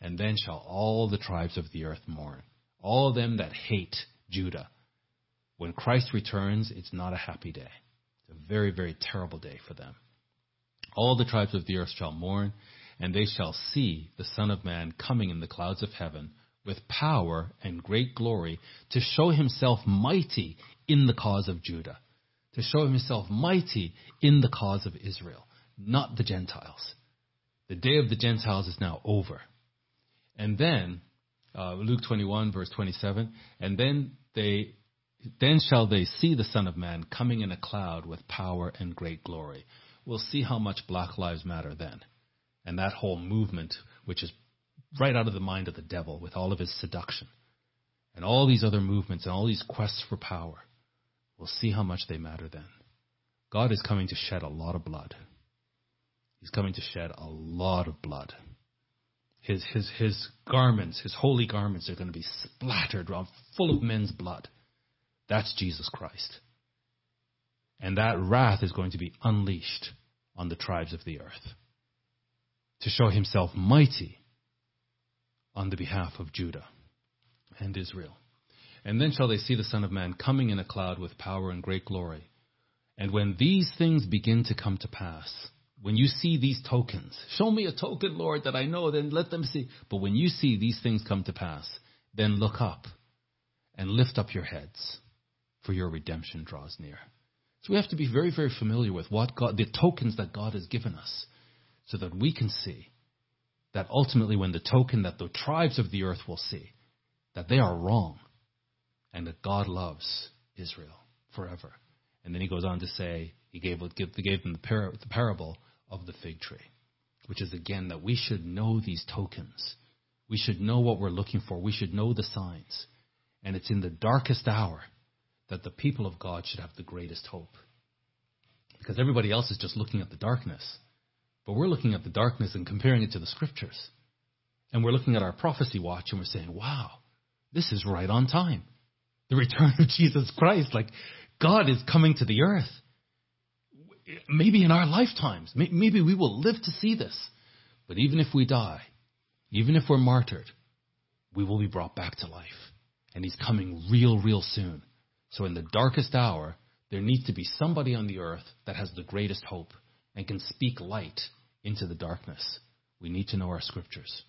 And then shall all the tribes of the earth mourn. All of them that hate Judah. When Christ returns, it's not a happy day. It's a very, very terrible day for them. All the tribes of the earth shall mourn, and they shall see the Son of Man coming in the clouds of heaven with power and great glory to show himself mighty in the cause of Judah, to show himself mighty in the cause of Israel, not the Gentiles. The day of the Gentiles is now over. And then, uh, Luke 21, verse 27, and then they, then shall they see the Son of Man coming in a cloud with power and great glory we'll see how much Black Lives Matter then. And that whole movement, which is right out of the mind of the devil with all of his seduction and all these other movements and all these quests for power, we'll see how much they matter then. God is coming to shed a lot of blood. He's coming to shed a lot of blood. His, his, his garments, his holy garments, are going to be splattered around full of men's blood. That's Jesus Christ. And that wrath is going to be unleashed on the tribes of the earth to show himself mighty on the behalf of Judah and Israel. And then shall they see the Son of Man coming in a cloud with power and great glory. And when these things begin to come to pass, when you see these tokens, show me a token, Lord, that I know, then let them see. But when you see these things come to pass, then look up and lift up your heads, for your redemption draws near. So we have to be very, very familiar with what God, the tokens that God has given us, so that we can see that ultimately when the token that the tribes of the earth will see, that they are wrong, and that God loves Israel forever. And then he goes on to say, he gave, gave them the, par- the parable of the fig tree, which is again that we should know these tokens. We should know what we're looking for. We should know the signs. And it's in the darkest hour that the people of God should have the greatest hope. Because everybody else is just looking at the darkness. But we're looking at the darkness and comparing it to the scriptures. And we're looking at our prophecy watch and we're saying, wow, this is right on time. The return of <laughs> Jesus Christ, like God is coming to the earth. Maybe in our lifetimes, maybe we will live to see this. But even if we die, even if we're martyred, we will be brought back to life. And he's coming real, real soon. So in the darkest hour, there needs to be somebody on the earth that has the greatest hope and can speak light into the darkness. We need to know our scriptures.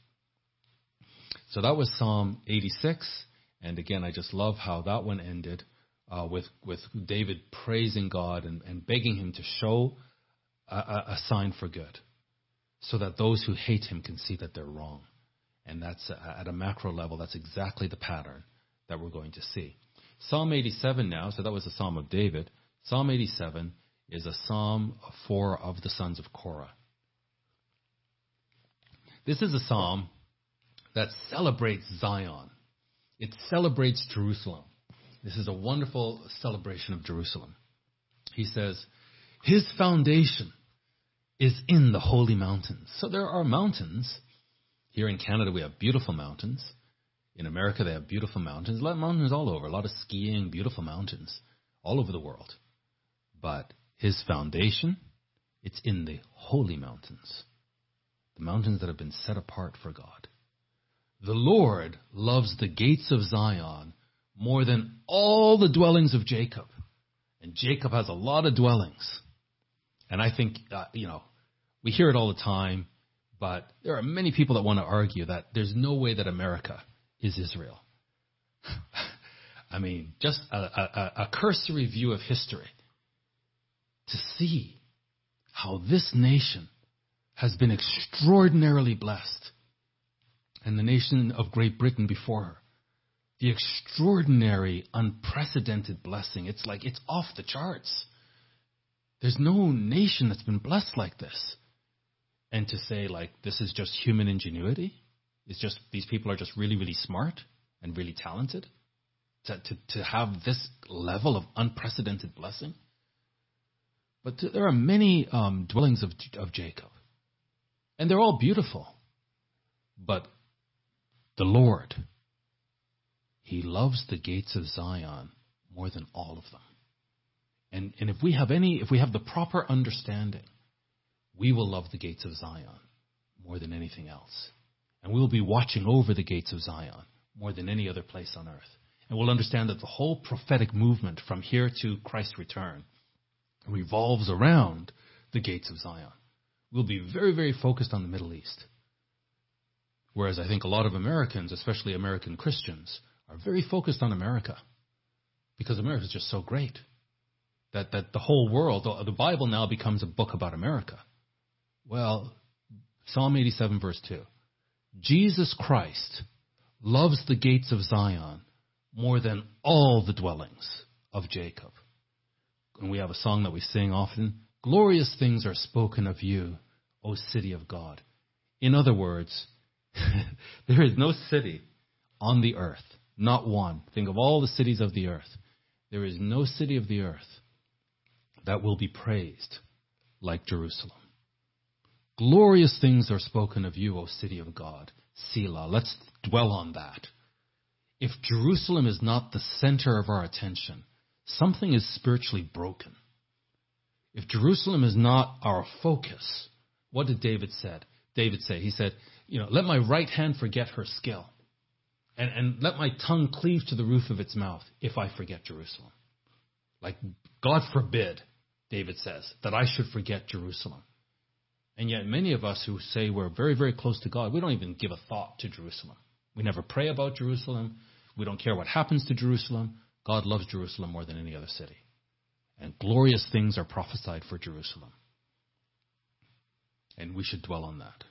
So that was Psalm 86. And again, I just love how that one ended uh, with, with David praising God and, and begging him to show a, a, sign for good so that those who hate him can see that they're wrong. And that's uh, at a macro level, that's exactly the pattern that we're going to see. Psalm 87 now, so that was the Psalm of David. Psalm 87 is a psalm for of the sons of Korah. This is a psalm that celebrates Zion. It celebrates Jerusalem. This is a wonderful celebration of Jerusalem. He says, His foundation is in the holy mountains. So there are mountains. Here in Canada, we have beautiful mountains. In America, they have beautiful mountains. A lot of mountains all over. A lot of skiing, beautiful mountains all over the world. But his foundation, it's in the holy mountains, the mountains that have been set apart for God. The Lord loves the gates of Zion more than all the dwellings of Jacob. And Jacob has a lot of dwellings. And I think, uh, you know, we hear it all the time But there are many people that want to argue that there's no way that America is Israel. <laughs> I mean, just a, a, a cursory view of history to see how this nation has been extraordinarily blessed, and the nation of Great Britain before her. The extraordinary, unprecedented blessing. It's like it's off the charts. There's no nation that's been blessed like this. And to say, like, this is just human ingenuity, it's just these people are just really, really smart and really talented to, to, to have this level of unprecedented blessing. But there are many um, dwellings of, of Jacob, and they're all beautiful. But the Lord, He loves the gates of Zion more than all of them. And, and if we have any, if we have the proper understanding, we will love the gates of Zion more than anything else. And we will be watching over the gates of Zion more than any other place on earth. And we'll understand that the whole prophetic movement from here to Christ's return revolves around the gates of Zion. We'll be very, very focused on the Middle East. Whereas I think a lot of Americans, especially American Christians, are very focused on America because America is just so great that, that the whole world, the Bible now becomes a book about America. Well, Psalm 87, verse 2. Jesus Christ loves the gates of Zion more than all the dwellings of Jacob. And we have a song that we sing often Glorious things are spoken of you, O city of God. In other words, <laughs> there is no city on the earth, not one. Think of all the cities of the earth. There is no city of the earth that will be praised like Jerusalem. Glorious things are spoken of you, O city of God. Selah. Let's dwell on that. If Jerusalem is not the center of our attention, something is spiritually broken. If Jerusalem is not our focus, what did David said? David say? He said, you know, let my right hand forget her skill. And, and let my tongue cleave to the roof of its mouth if I forget Jerusalem. Like, God forbid, David says, that I should forget Jerusalem. And yet, many of us who say we're very, very close to God, we don't even give a thought to Jerusalem. We never pray about Jerusalem. We don't care what happens to Jerusalem. God loves Jerusalem more than any other city. And glorious things are prophesied for Jerusalem. And we should dwell on that.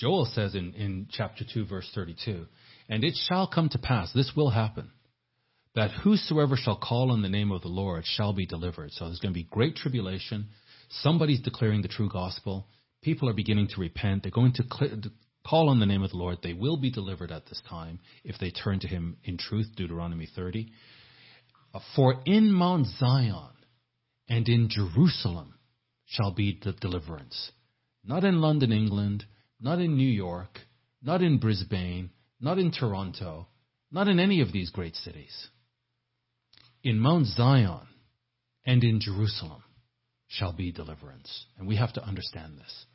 Joel says in, in chapter 2, verse 32, And it shall come to pass, this will happen, that whosoever shall call on the name of the Lord shall be delivered. So there's going to be great tribulation. Somebody's declaring the true gospel. People are beginning to repent. They're going to call on the name of the Lord, they will be delivered at this time if they turn to him in truth, Deuteronomy 30. For in Mount Zion and in Jerusalem shall be the deliverance. Not in London, England, not in New York, not in Brisbane, not in Toronto, not in any of these great cities. In Mount Zion and in Jerusalem shall be deliverance. And we have to understand this.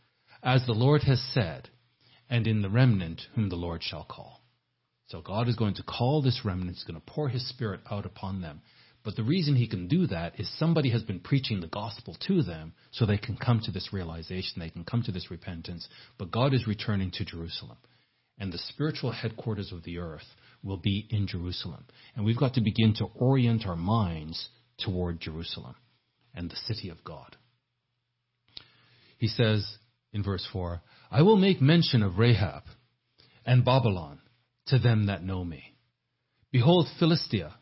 As the Lord has said, and in the remnant whom the Lord shall call. So God is going to call this remnant, He's going to pour His Spirit out upon them. But the reason He can do that is somebody has been preaching the gospel to them so they can come to this realization, they can come to this repentance. But God is returning to Jerusalem. And the spiritual headquarters of the earth will be in Jerusalem. And we've got to begin to orient our minds toward Jerusalem and the city of God. He says in verse 4 I will make mention of Rahab and Babylon to them that know me. Behold, Philistia,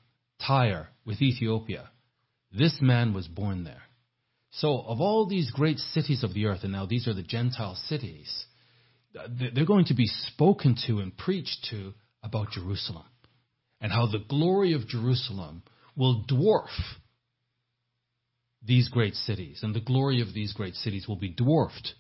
Tyre with Ethiopia. This man was born there. So, of all these great cities of the earth, and now these are the Gentile cities, they're going to be spoken to and preached to about Jerusalem and how the glory of Jerusalem will dwarf these great cities, and the glory of these great cities will be dwarfed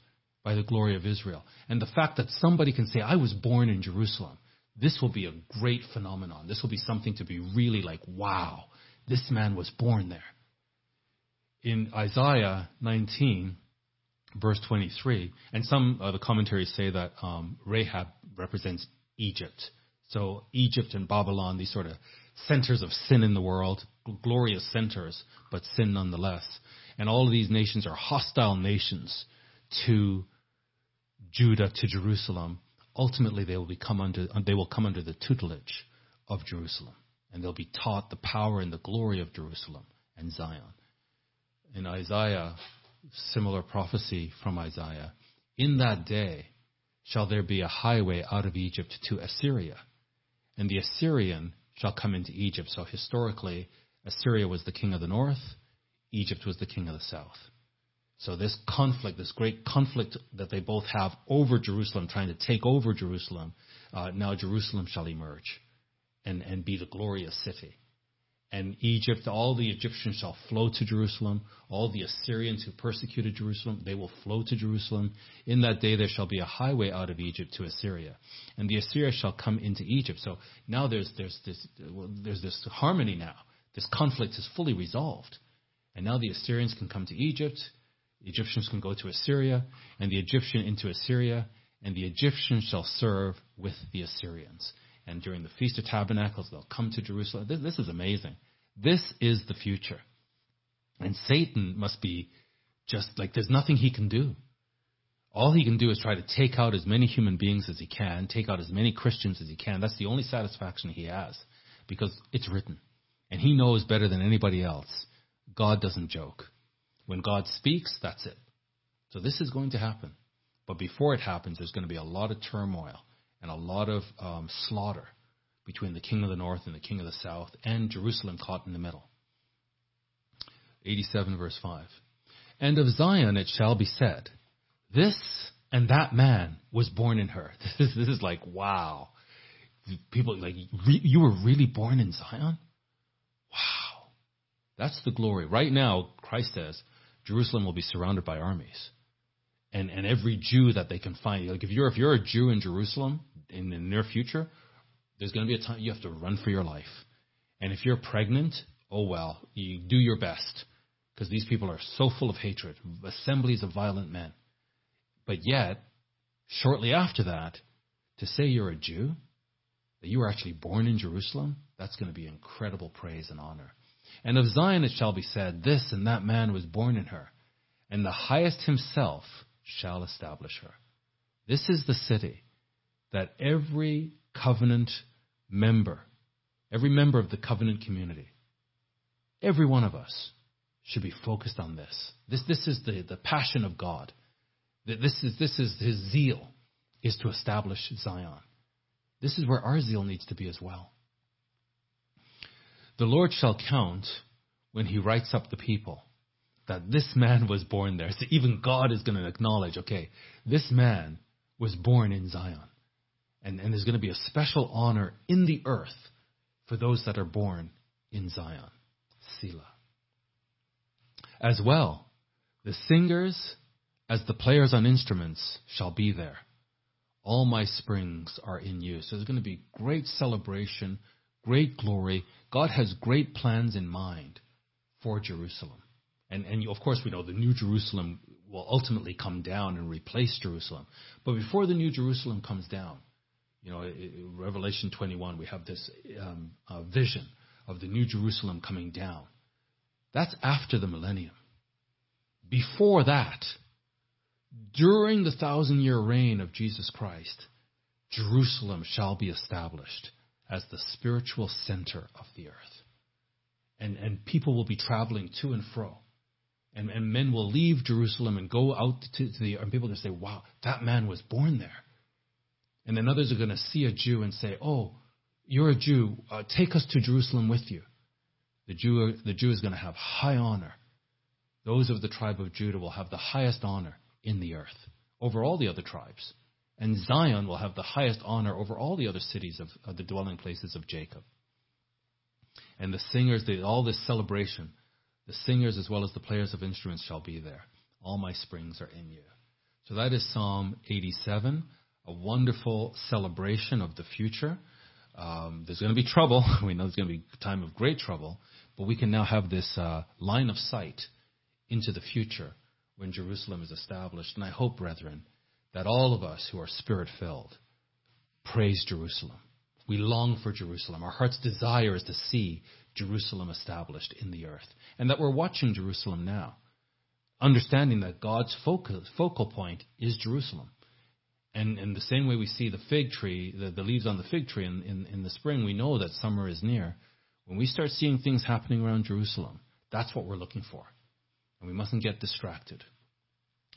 by the glory of Israel. And the fact that somebody can say, I was born in Jerusalem, this will be a great phenomenon. This will be something to be really like, wow, this man was born there. In Isaiah 19, verse 23, and some of the commentaries say that um, Rahab represents Egypt. So Egypt and Babylon, these sort of centers of sin in the world, glorious centers, but sin nonetheless. And all of these nations are hostile nations to Judah to Jerusalem, ultimately they will become under they will come under the tutelage of Jerusalem, and they'll be taught the power and the glory of Jerusalem and Zion. In Isaiah, similar prophecy from Isaiah, in that day shall there be a highway out of Egypt to Assyria, and the Assyrian shall come into Egypt. So historically, Assyria was the king of the north, Egypt was the king of the south. So this conflict, this great conflict that they both have over Jerusalem, trying to take over Jerusalem, uh, now Jerusalem shall emerge and, and be the glorious city. And Egypt, all the Egyptians shall flow to Jerusalem. All the Assyrians who persecuted Jerusalem, they will flow to Jerusalem. In that day there shall be a highway out of Egypt to Assyria. And the Assyria shall come into Egypt. So now there's, there's, this, well, there's this harmony now. This conflict is fully resolved. And now the Assyrians can come to Egypt the Egyptians can go to Assyria, and the Egyptian into Assyria, and the Egyptian shall serve with the Assyrians. And during the Feast of Tabernacles, they'll come to Jerusalem. This, this is amazing. This is the future. And Satan must be just like there's nothing he can do. All he can do is try to take out as many human beings as he can, take out as many Christians as he can. That's the only satisfaction he has because it's written. And he knows better than anybody else. God doesn't joke. When God speaks, that's it. So this is going to happen. But before it happens, there's going to be a lot of turmoil and a lot of um, slaughter between the king of the north and the king of the south, and Jerusalem caught in the middle. 87 verse 5. And of Zion it shall be said, This and that man was born in her. <laughs> This is, this is like, wow. People like, you were really born in Zion? Wow. That's the glory. Right now, Christ says, Jerusalem will be surrounded by armies. And, and every Jew that they can find, like if you're, if you're a Jew in Jerusalem in the near future, there's going to be a time you have to run for your life. And if you're pregnant, oh well, you do your best because these people are so full of hatred, assemblies of violent men. But yet, shortly after that, to say you're a Jew, that you were actually born in Jerusalem, that's going to be incredible praise and honor. And of Zion it shall be said, This and that man was born in her, and the highest himself shall establish her. This is the city that every covenant member, every member of the covenant community, every one of us should be focused on this. This, this is the, the passion of God. This is, this is his zeal, is to establish Zion. This is where our zeal needs to be as well. The Lord shall count when he writes up the people that this man was born there. So even God is going to acknowledge, okay, this man was born in Zion. And, and there's going to be a special honor in the earth for those that are born in Zion. Selah. As well, the singers as the players on instruments shall be there. All my springs are in you. So there's going to be great celebration, great glory, God has great plans in mind for Jerusalem. And, and of course, we know the New Jerusalem will ultimately come down and replace Jerusalem. But before the New Jerusalem comes down, you know, Revelation 21, we have this um, uh, vision of the New Jerusalem coming down. That's after the millennium. Before that, during the thousand year reign of Jesus Christ, Jerusalem shall be established as the spiritual center of the earth. And, and people will be traveling to and fro. And, and men will leave Jerusalem and go out to, to the, and people are going to say, wow, that man was born there. And then others are going to see a Jew and say, oh, you're a Jew, uh, take us to Jerusalem with you. The Jew, the Jew is going to have high honor. Those of the tribe of Judah will have the highest honor in the earth over all the other tribes. And Zion will have the highest honor over all the other cities of, of the dwelling places of Jacob. And the singers, the, all this celebration, the singers as well as the players of instruments shall be there. All my springs are in you. So that is Psalm 87, a wonderful celebration of the future. Um, there's going to be trouble. <laughs> We know there's going to be a time of great trouble, but we can now have this uh, line of sight into the future when Jerusalem is established. And I hope, brethren, that all of us who are spirit filled praise Jerusalem. We long for Jerusalem. Our heart's desire is to see Jerusalem established in the earth. And that we're watching Jerusalem now, understanding that God's focal, focal point is Jerusalem. And in the same way we see the fig tree, the, the leaves on the fig tree in, in, in the spring, we know that summer is near. When we start seeing things happening around Jerusalem, that's what we're looking for. And we mustn't get distracted.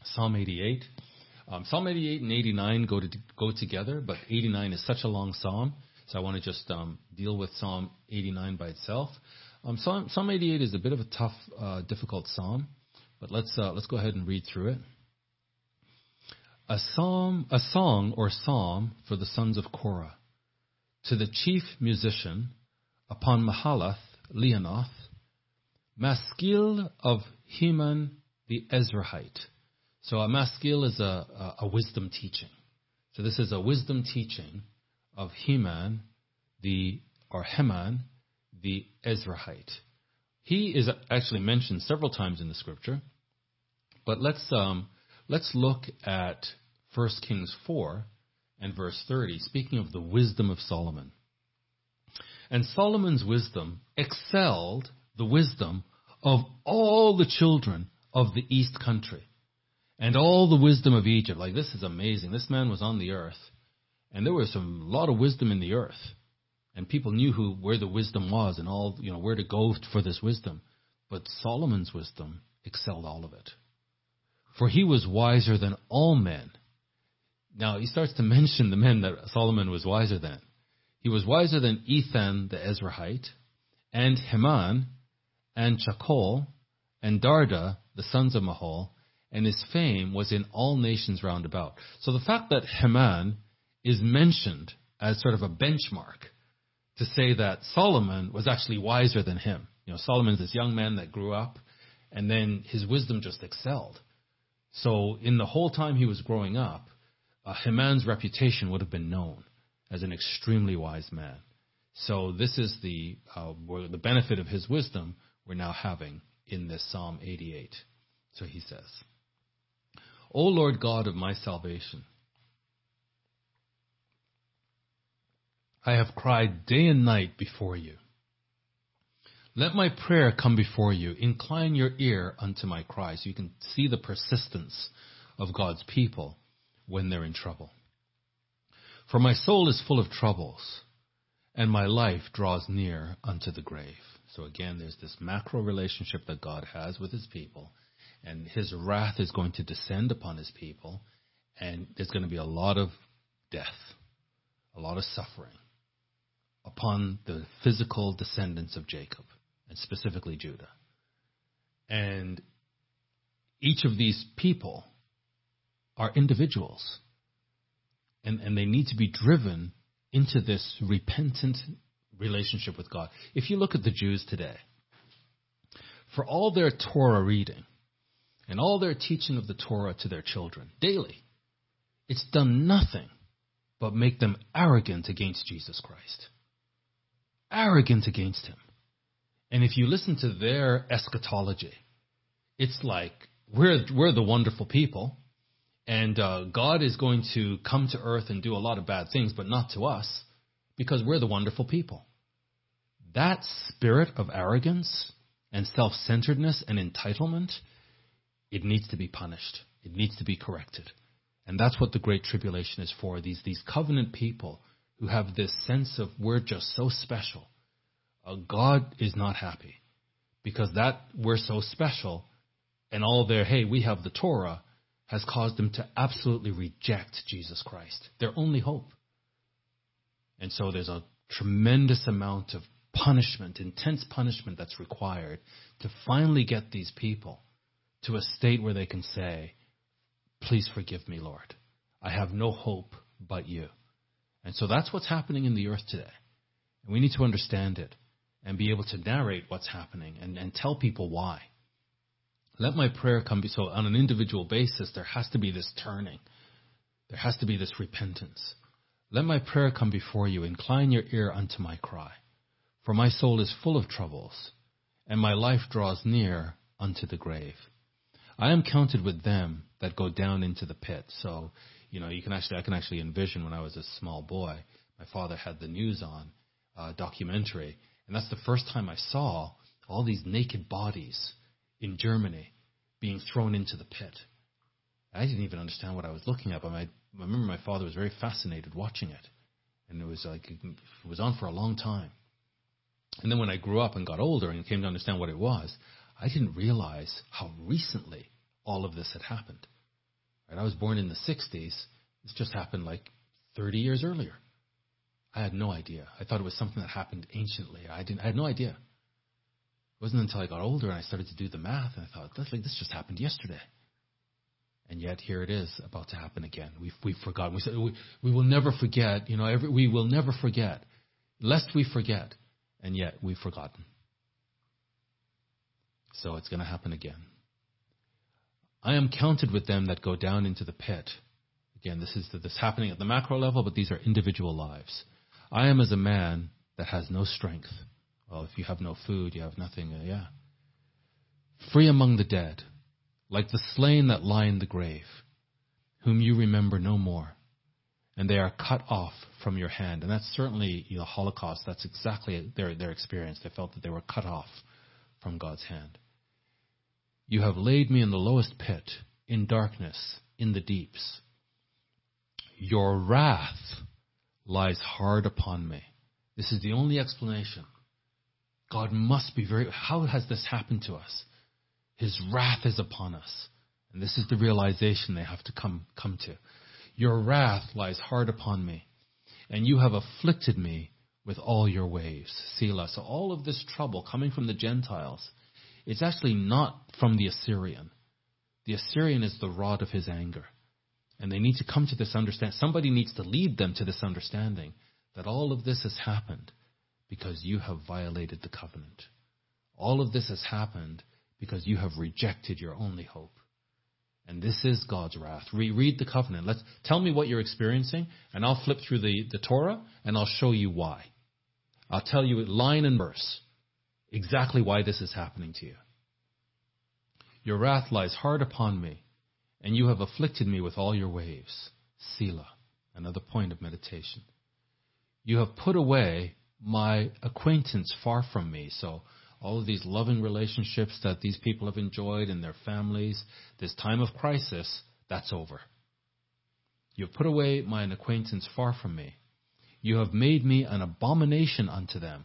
Psalm 88. Um, psalm 88 and 89 go, to, go together, but 89 is such a long psalm, so I want to just um, deal with Psalm 89 by itself. Um, psalm, psalm 88 is a bit of a tough, uh, difficult psalm, but let's uh, let's go ahead and read through it. A psalm, a song or psalm for the sons of Korah, to the chief musician upon Mahalath Leanoth, Maskil of Heman the Ezrahite. So a maskil is a, a, a, wisdom teaching. So this is a wisdom teaching of Heman, the or Heman, the Ezrahite. He is actually mentioned several times in the scripture, but let's um, let's look at 1 Kings 4 and verse 30, speaking of the wisdom of Solomon. And Solomon's wisdom excelled the wisdom of all the children of the east country and all the wisdom of Egypt. Like, this is amazing. This man was on the earth, and there was some lot of wisdom in the earth. And people knew who where the wisdom was and all you know where to go for this wisdom. But Solomon's wisdom excelled all of it. For he was wiser than all men. Now he starts to mention the men that Solomon was wiser than. He was wiser than Ethan the Ezrahite, and Heman, and Chakol, and Darda, the sons of Mahol, and his fame was in all nations round about. So the fact that Heman is mentioned as sort of a benchmark to say that Solomon was actually wiser than him. You know, Solomon's this young man that grew up, and then his wisdom just excelled. So in the whole time he was growing up, uh, Heman's reputation would have been known as an extremely wise man. So this is the uh, the benefit of his wisdom we're now having in this Psalm 88. So he says, O Lord God of my salvation, I have cried day and night before you. Let my prayer come before you. Incline your ear unto my cry. So you can see the persistence of God's people when they're in trouble. For my soul is full of troubles, and my life draws near unto the grave. So again, there's this macro relationship that God has with his people, and his wrath is going to descend upon his people, and there's going to be a lot of death, a lot of suffering upon the physical descendants of Jacob, and specifically Judah. And each of these people are individuals and, and they need to be driven into this repentant relationship with God. If you look at the Jews today, for all their Torah reading and all their teaching of the Torah to their children daily, it's done nothing but make them arrogant against Jesus Christ. Arrogant against him. And if you listen to their eschatology, it's like we're we're the wonderful people and uh, God is going to come to earth and do a lot of bad things, but not to us, because we're the wonderful people. That spirit of arrogance and self centeredness and entitlement, it needs to be punished. It needs to be corrected. And that's what the Great Tribulation is for. These, these covenant people who have this sense of we're just so special. Uh, God is not happy because that we're so special and all their, hey, we have the Torah has caused them to absolutely reject Jesus Christ, their only hope. And so there's a tremendous amount of punishment, intense punishment that's required to finally get these people to a state where they can say, Please forgive me, Lord. I have no hope but you. And so that's what's happening in the earth today. And we need to understand it and be able to narrate what's happening and, and tell people why. Let my prayer come be so on an individual basis, there has to be this turning. There has to be this repentance. Let my prayer come before you. Incline your ear unto my cry. For my soul is full of troubles, and my life draws near unto the grave. I am counted with them that go down into the pit. So, you know, you can actually, I can actually envision when I was a small boy, my father had the news on, uh, documentary, and that's the first time I saw all these naked bodies in Germany being thrown into the pit. I didn't even understand what I was looking at, but my, I remember my father was very fascinated watching it. And it was like, it was on for a long time. And then when I grew up and got older and came to understand what it was, I didn't realize how recently all of this had happened. Right? I was born in the 60s. This just happened like 30 years earlier. I had no idea. I thought it was something that happened anciently. I didn't. I had no idea. It wasn't until I got older and I started to do the math and I thought, that's like this just happened yesterday. And yet here it is about to happen again. We've we've forgotten. We said we, we will never forget. You know, every, we will never forget, lest we forget. And yet we've forgotten. So it's going to happen again. I am counted with them that go down into the pit. Again, this is the, this happening at the macro level, but these are individual lives. I am as a man that has no strength. Well, if you have no food, you have nothing. Uh, yeah. Free among the dead, like the slain that lie in the grave, whom you remember no more, and they are cut off from your hand. And that's certainly the Holocaust. That's exactly their their experience. They felt that they were cut off from God's hand. You have laid me in the lowest pit, in darkness, in the deeps. Your wrath lies hard upon me. This is the only explanation. God must be very. How has this happened to us? His wrath is upon us. And this is the realization they have to come, come to. Your wrath lies hard upon me, and you have afflicted me with all your waves. Selah. So all of this trouble coming from the Gentiles, it's actually not from the Assyrian. The Assyrian is the rod of his anger. And they need to come to this understanding. Somebody needs to lead them to this understanding that all of this has happened because you have violated the covenant. All of this has happened because you have rejected your only hope. And this is God's wrath. Reread the covenant. Let's tell me what you're experiencing, and I'll flip through the, the Torah and I'll show you why. I'll tell you line and verse exactly why this is happening to you. Your wrath lies hard upon me, and you have afflicted me with all your waves. Selah, another point of meditation. You have put away my acquaintance far from me. So all of these loving relationships that these people have enjoyed in their families, this time of crisis, that's over. You have put away mine acquaintance far from me. You have made me an abomination unto them.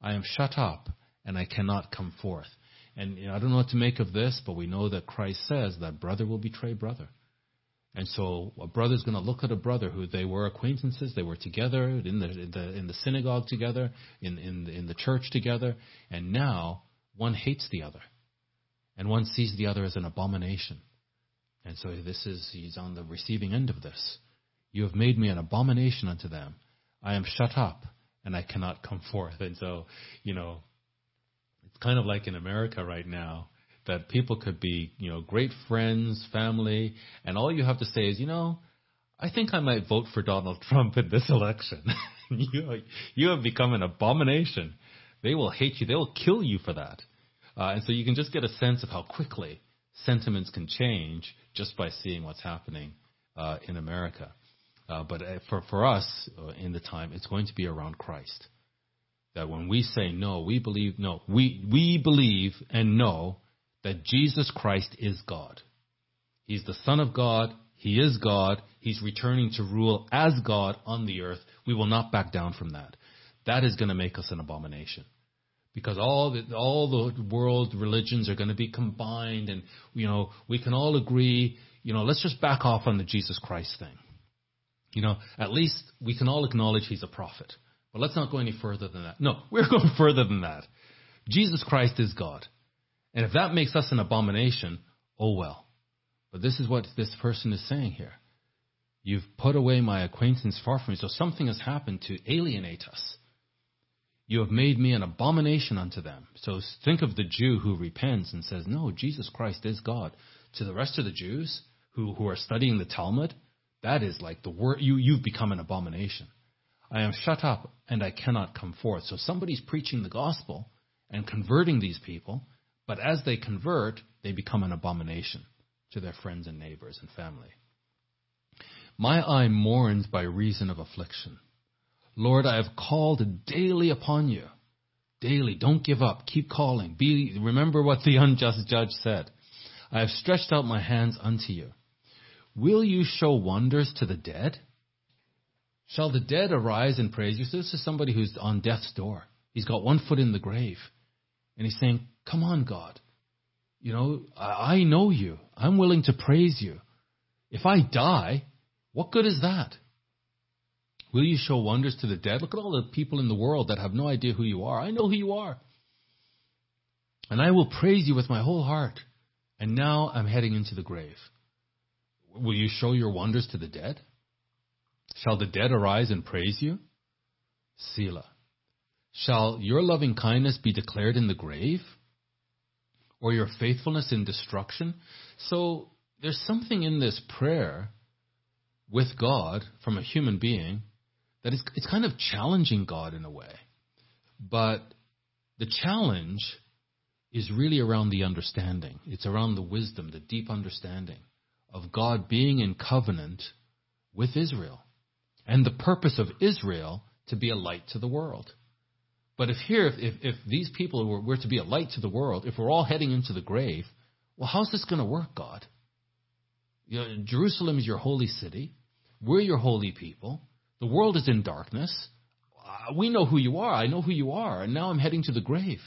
I am shut up, and I cannot come forth. And you know, I don't know what to make of this, but we know that Christ says that brother will betray brother. And so a brother's going to look at a brother who they were acquaintances, they were together in the in the, in the synagogue together, in in in the church together, and now one hates the other, and one sees the other as an abomination. And so this is he's on the receiving end of this. You have made me an abomination unto them. I am shut up and I cannot come forth. And so, you know, kind of like in America right now that people could be, you know, great friends, family, and all you have to say is, you know, I think I might vote for Donald <laughs> Trump in this election. <laughs> you, you have become an abomination. They will hate you. They will kill you for that. Uh, and so you can just get a sense of how quickly sentiments can change just by seeing what's happening uh, in America. Uh, but uh, for for us uh, in the time, it's going to be around Christ. That when we say no, we believe no, we we believe and know that Jesus Christ is God. He's the Son of God. He is God. He's returning to rule as God on the earth. We will not back down from that. That is going to make us an abomination. Because all the, all the world religions are going to be combined and, you know, we can all agree, you know, let's just back off on the Jesus Christ thing. You know, at least we can all acknowledge he's a prophet. But let's not go any further than that. No, <laughs> we're going further than that. Jesus Christ is God. And if that makes us an abomination, oh well. But this is what this person is saying here. You've put away my acquaintance far from me. So something has happened to alienate us. You have made me an abomination unto them. So think of the Jew who repents and says, No, Jesus Christ is God. To the rest of the Jews who, who are studying the Talmud, that is like the word, you, you've become an abomination. I am shut up and I cannot come forth. So somebody's preaching the gospel and converting these people, but as they convert, they become an abomination to their friends and neighbors and family. My eye mourns by reason of affliction. Lord, I have called daily upon you. Daily, don't give up. Keep calling. Be, remember what the <laughs> unjust judge said. I have stretched out my hands unto you. Will you show wonders to the dead? Shall the dead arise and praise you? So this is somebody who's on death's door. He's got one foot in the grave. And he's saying, Come on, God. You know, I, I know you. I'm willing to praise you. If I die, what good is that? Will you show wonders to the dead? Look at all the people in the world that have no idea who you are. I know who you are. And I will praise you with my whole heart. And now I'm heading into the grave. Will you show your wonders to the dead? Shall the dead arise and praise you? Selah. Shall your loving kindness be declared in the grave? Or your faithfulness in destruction? So there's something in this prayer with God from a human being that is it's kind of challenging God in a way. But the challenge is really around the understanding. It's around the wisdom, the deep understanding of God being in covenant with Israel and the purpose of Israel to be a light to the world. But if here, if, if these people were, were to be a light to the world, if we're all heading into the grave, well, how's this going to work, God? You know, Jerusalem is your holy city. We're your holy people. The world is in darkness. Uh, we know who you are. I know who you are. And now I'm heading to the grave.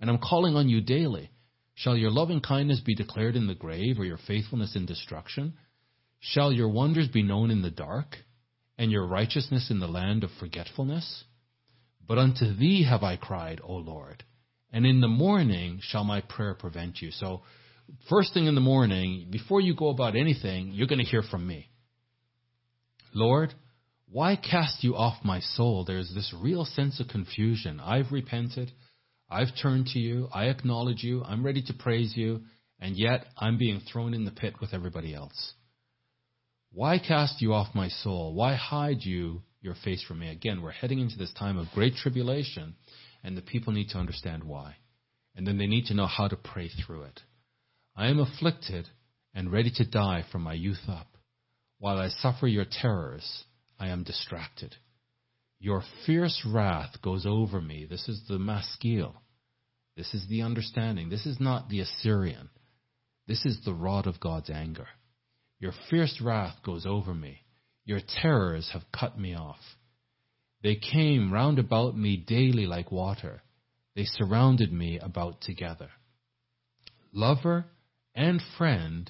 And I'm calling on you daily. Shall your loving kindness be declared in the grave, or your faithfulness in destruction? Shall your wonders be known in the dark, and your righteousness in the land of forgetfulness? But unto thee have I cried, O Lord, and in the morning shall my prayer prevent you. So, first thing in the morning, before you go about anything, you're going to hear from me. Lord, why cast you off my soul? There's this real sense of confusion. I've repented. I've turned to you. I acknowledge you. I'm ready to praise you. And yet I'm being thrown in the pit with everybody else. Why cast you off my soul? Why hide you your face from me? Again, we're heading into this time of great tribulation, and the people need to understand why. And then they need to know how to pray through it. I am afflicted and ready to die from my youth up. While I suffer your terrors, I am distracted. Your fierce wrath goes over me. This is the maskil. This is the understanding. This is not the Assyrian. This is the rod of God's anger. Your fierce wrath goes over me. Your terrors have cut me off. They came round about me daily like water. They surrounded me about together. Lover and friend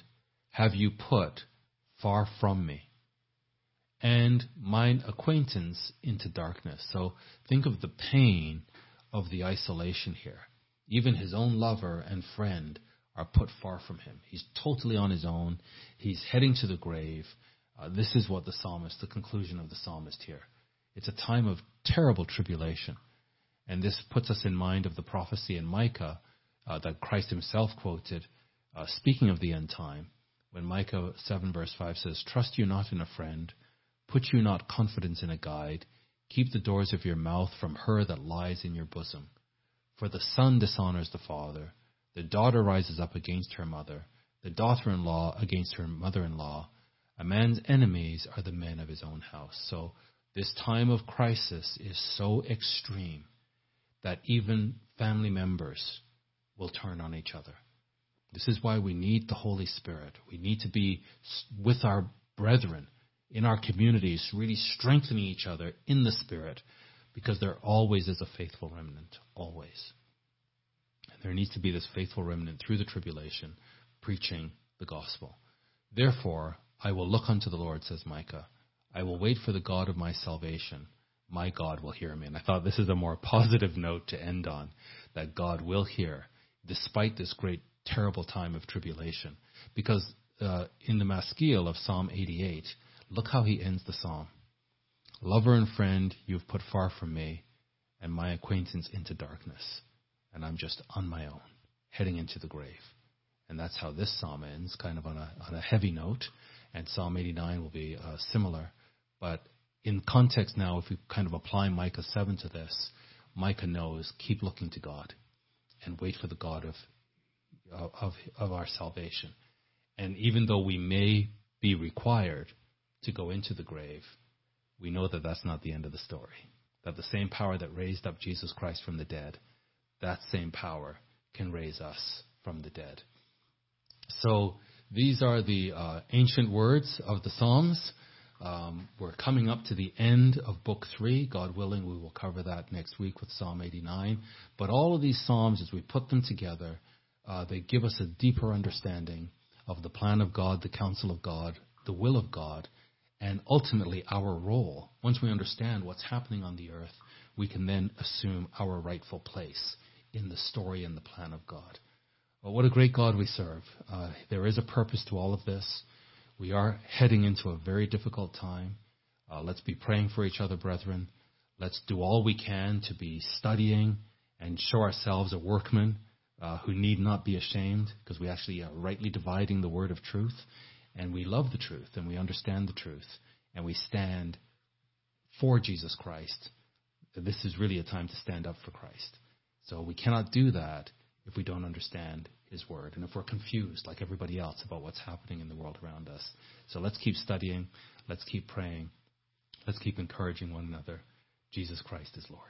have you put far from me, and mine acquaintance into darkness. So think of the pain of the isolation here. Even his own lover and friend are put far from him. He's totally on his own. He's heading to the grave. Uh, this is what the psalmist, the conclusion of the psalmist here. It's a time of terrible tribulation. And this puts us in mind of the prophecy in Micah uh, that Christ himself quoted, uh, speaking of the end time, when Micah 7 verse 5 says, Trust you not in a friend, put you not confidence in a guide, keep the doors of your mouth from her that lies in your bosom. For the son dishonors the father, the daughter rises up against her mother, the daughter in law against her mother in law. A man's enemies are the men of his own house. So, this time of crisis is so extreme that even family members will turn on each other. This is why we need the Holy Spirit. We need to be with our brethren in our communities, really strengthening each other in the Spirit because there always is a faithful remnant, always. There needs to be this faithful remnant through the tribulation, preaching the gospel. Therefore, I will look unto the Lord, says Micah. I will wait for the God of my salvation. My God will hear me. And I thought this is a more positive note to end on, that God will hear, despite this great, terrible time of tribulation. Because uh, in the Maskil of Psalm 88, look how he ends the psalm. Lover and friend, you've put far from me, and my acquaintance into darkness. And I'm just on my own, heading into the grave. And that's how this psalm ends, kind of on a, on a heavy note. And Psalm 89 will be uh, similar. But in context now, if we kind of apply Micah 7 to this, Micah knows keep looking to God and wait for the God of, of, of our salvation. And even though we may be required to go into the grave, we know that that's not the end of the story. That the same power that raised up Jesus Christ from the dead, that same power can raise us from the dead. So these are the uh, ancient words of the Psalms. Um, we're coming up to the end of Book 3. God willing, we will cover that next week with Psalm 89. But all of these Psalms, as we put them together, uh, they give us a deeper understanding of the plan of God, the counsel of God, the will of God, and ultimately our role. Once we understand what's happening on the earth, we can then assume our rightful place in the story and the plan of God. Well, what a great God we serve. Uh, there is a purpose to all of this. We are heading into a very difficult time. Uh, let's be praying for each other, brethren. Let's do all we can to be studying and show ourselves a workman uh, who need not be ashamed because we actually are rightly dividing the word of truth and we love the truth and we understand the truth and we stand for Jesus Christ. This is really a time to stand up for Christ. So we cannot do that if we don't understand His Word and if we're confused like everybody else about what's happening in the world around us. So let's keep studying. Let's keep praying. Let's keep encouraging one another. Jesus Christ is Lord.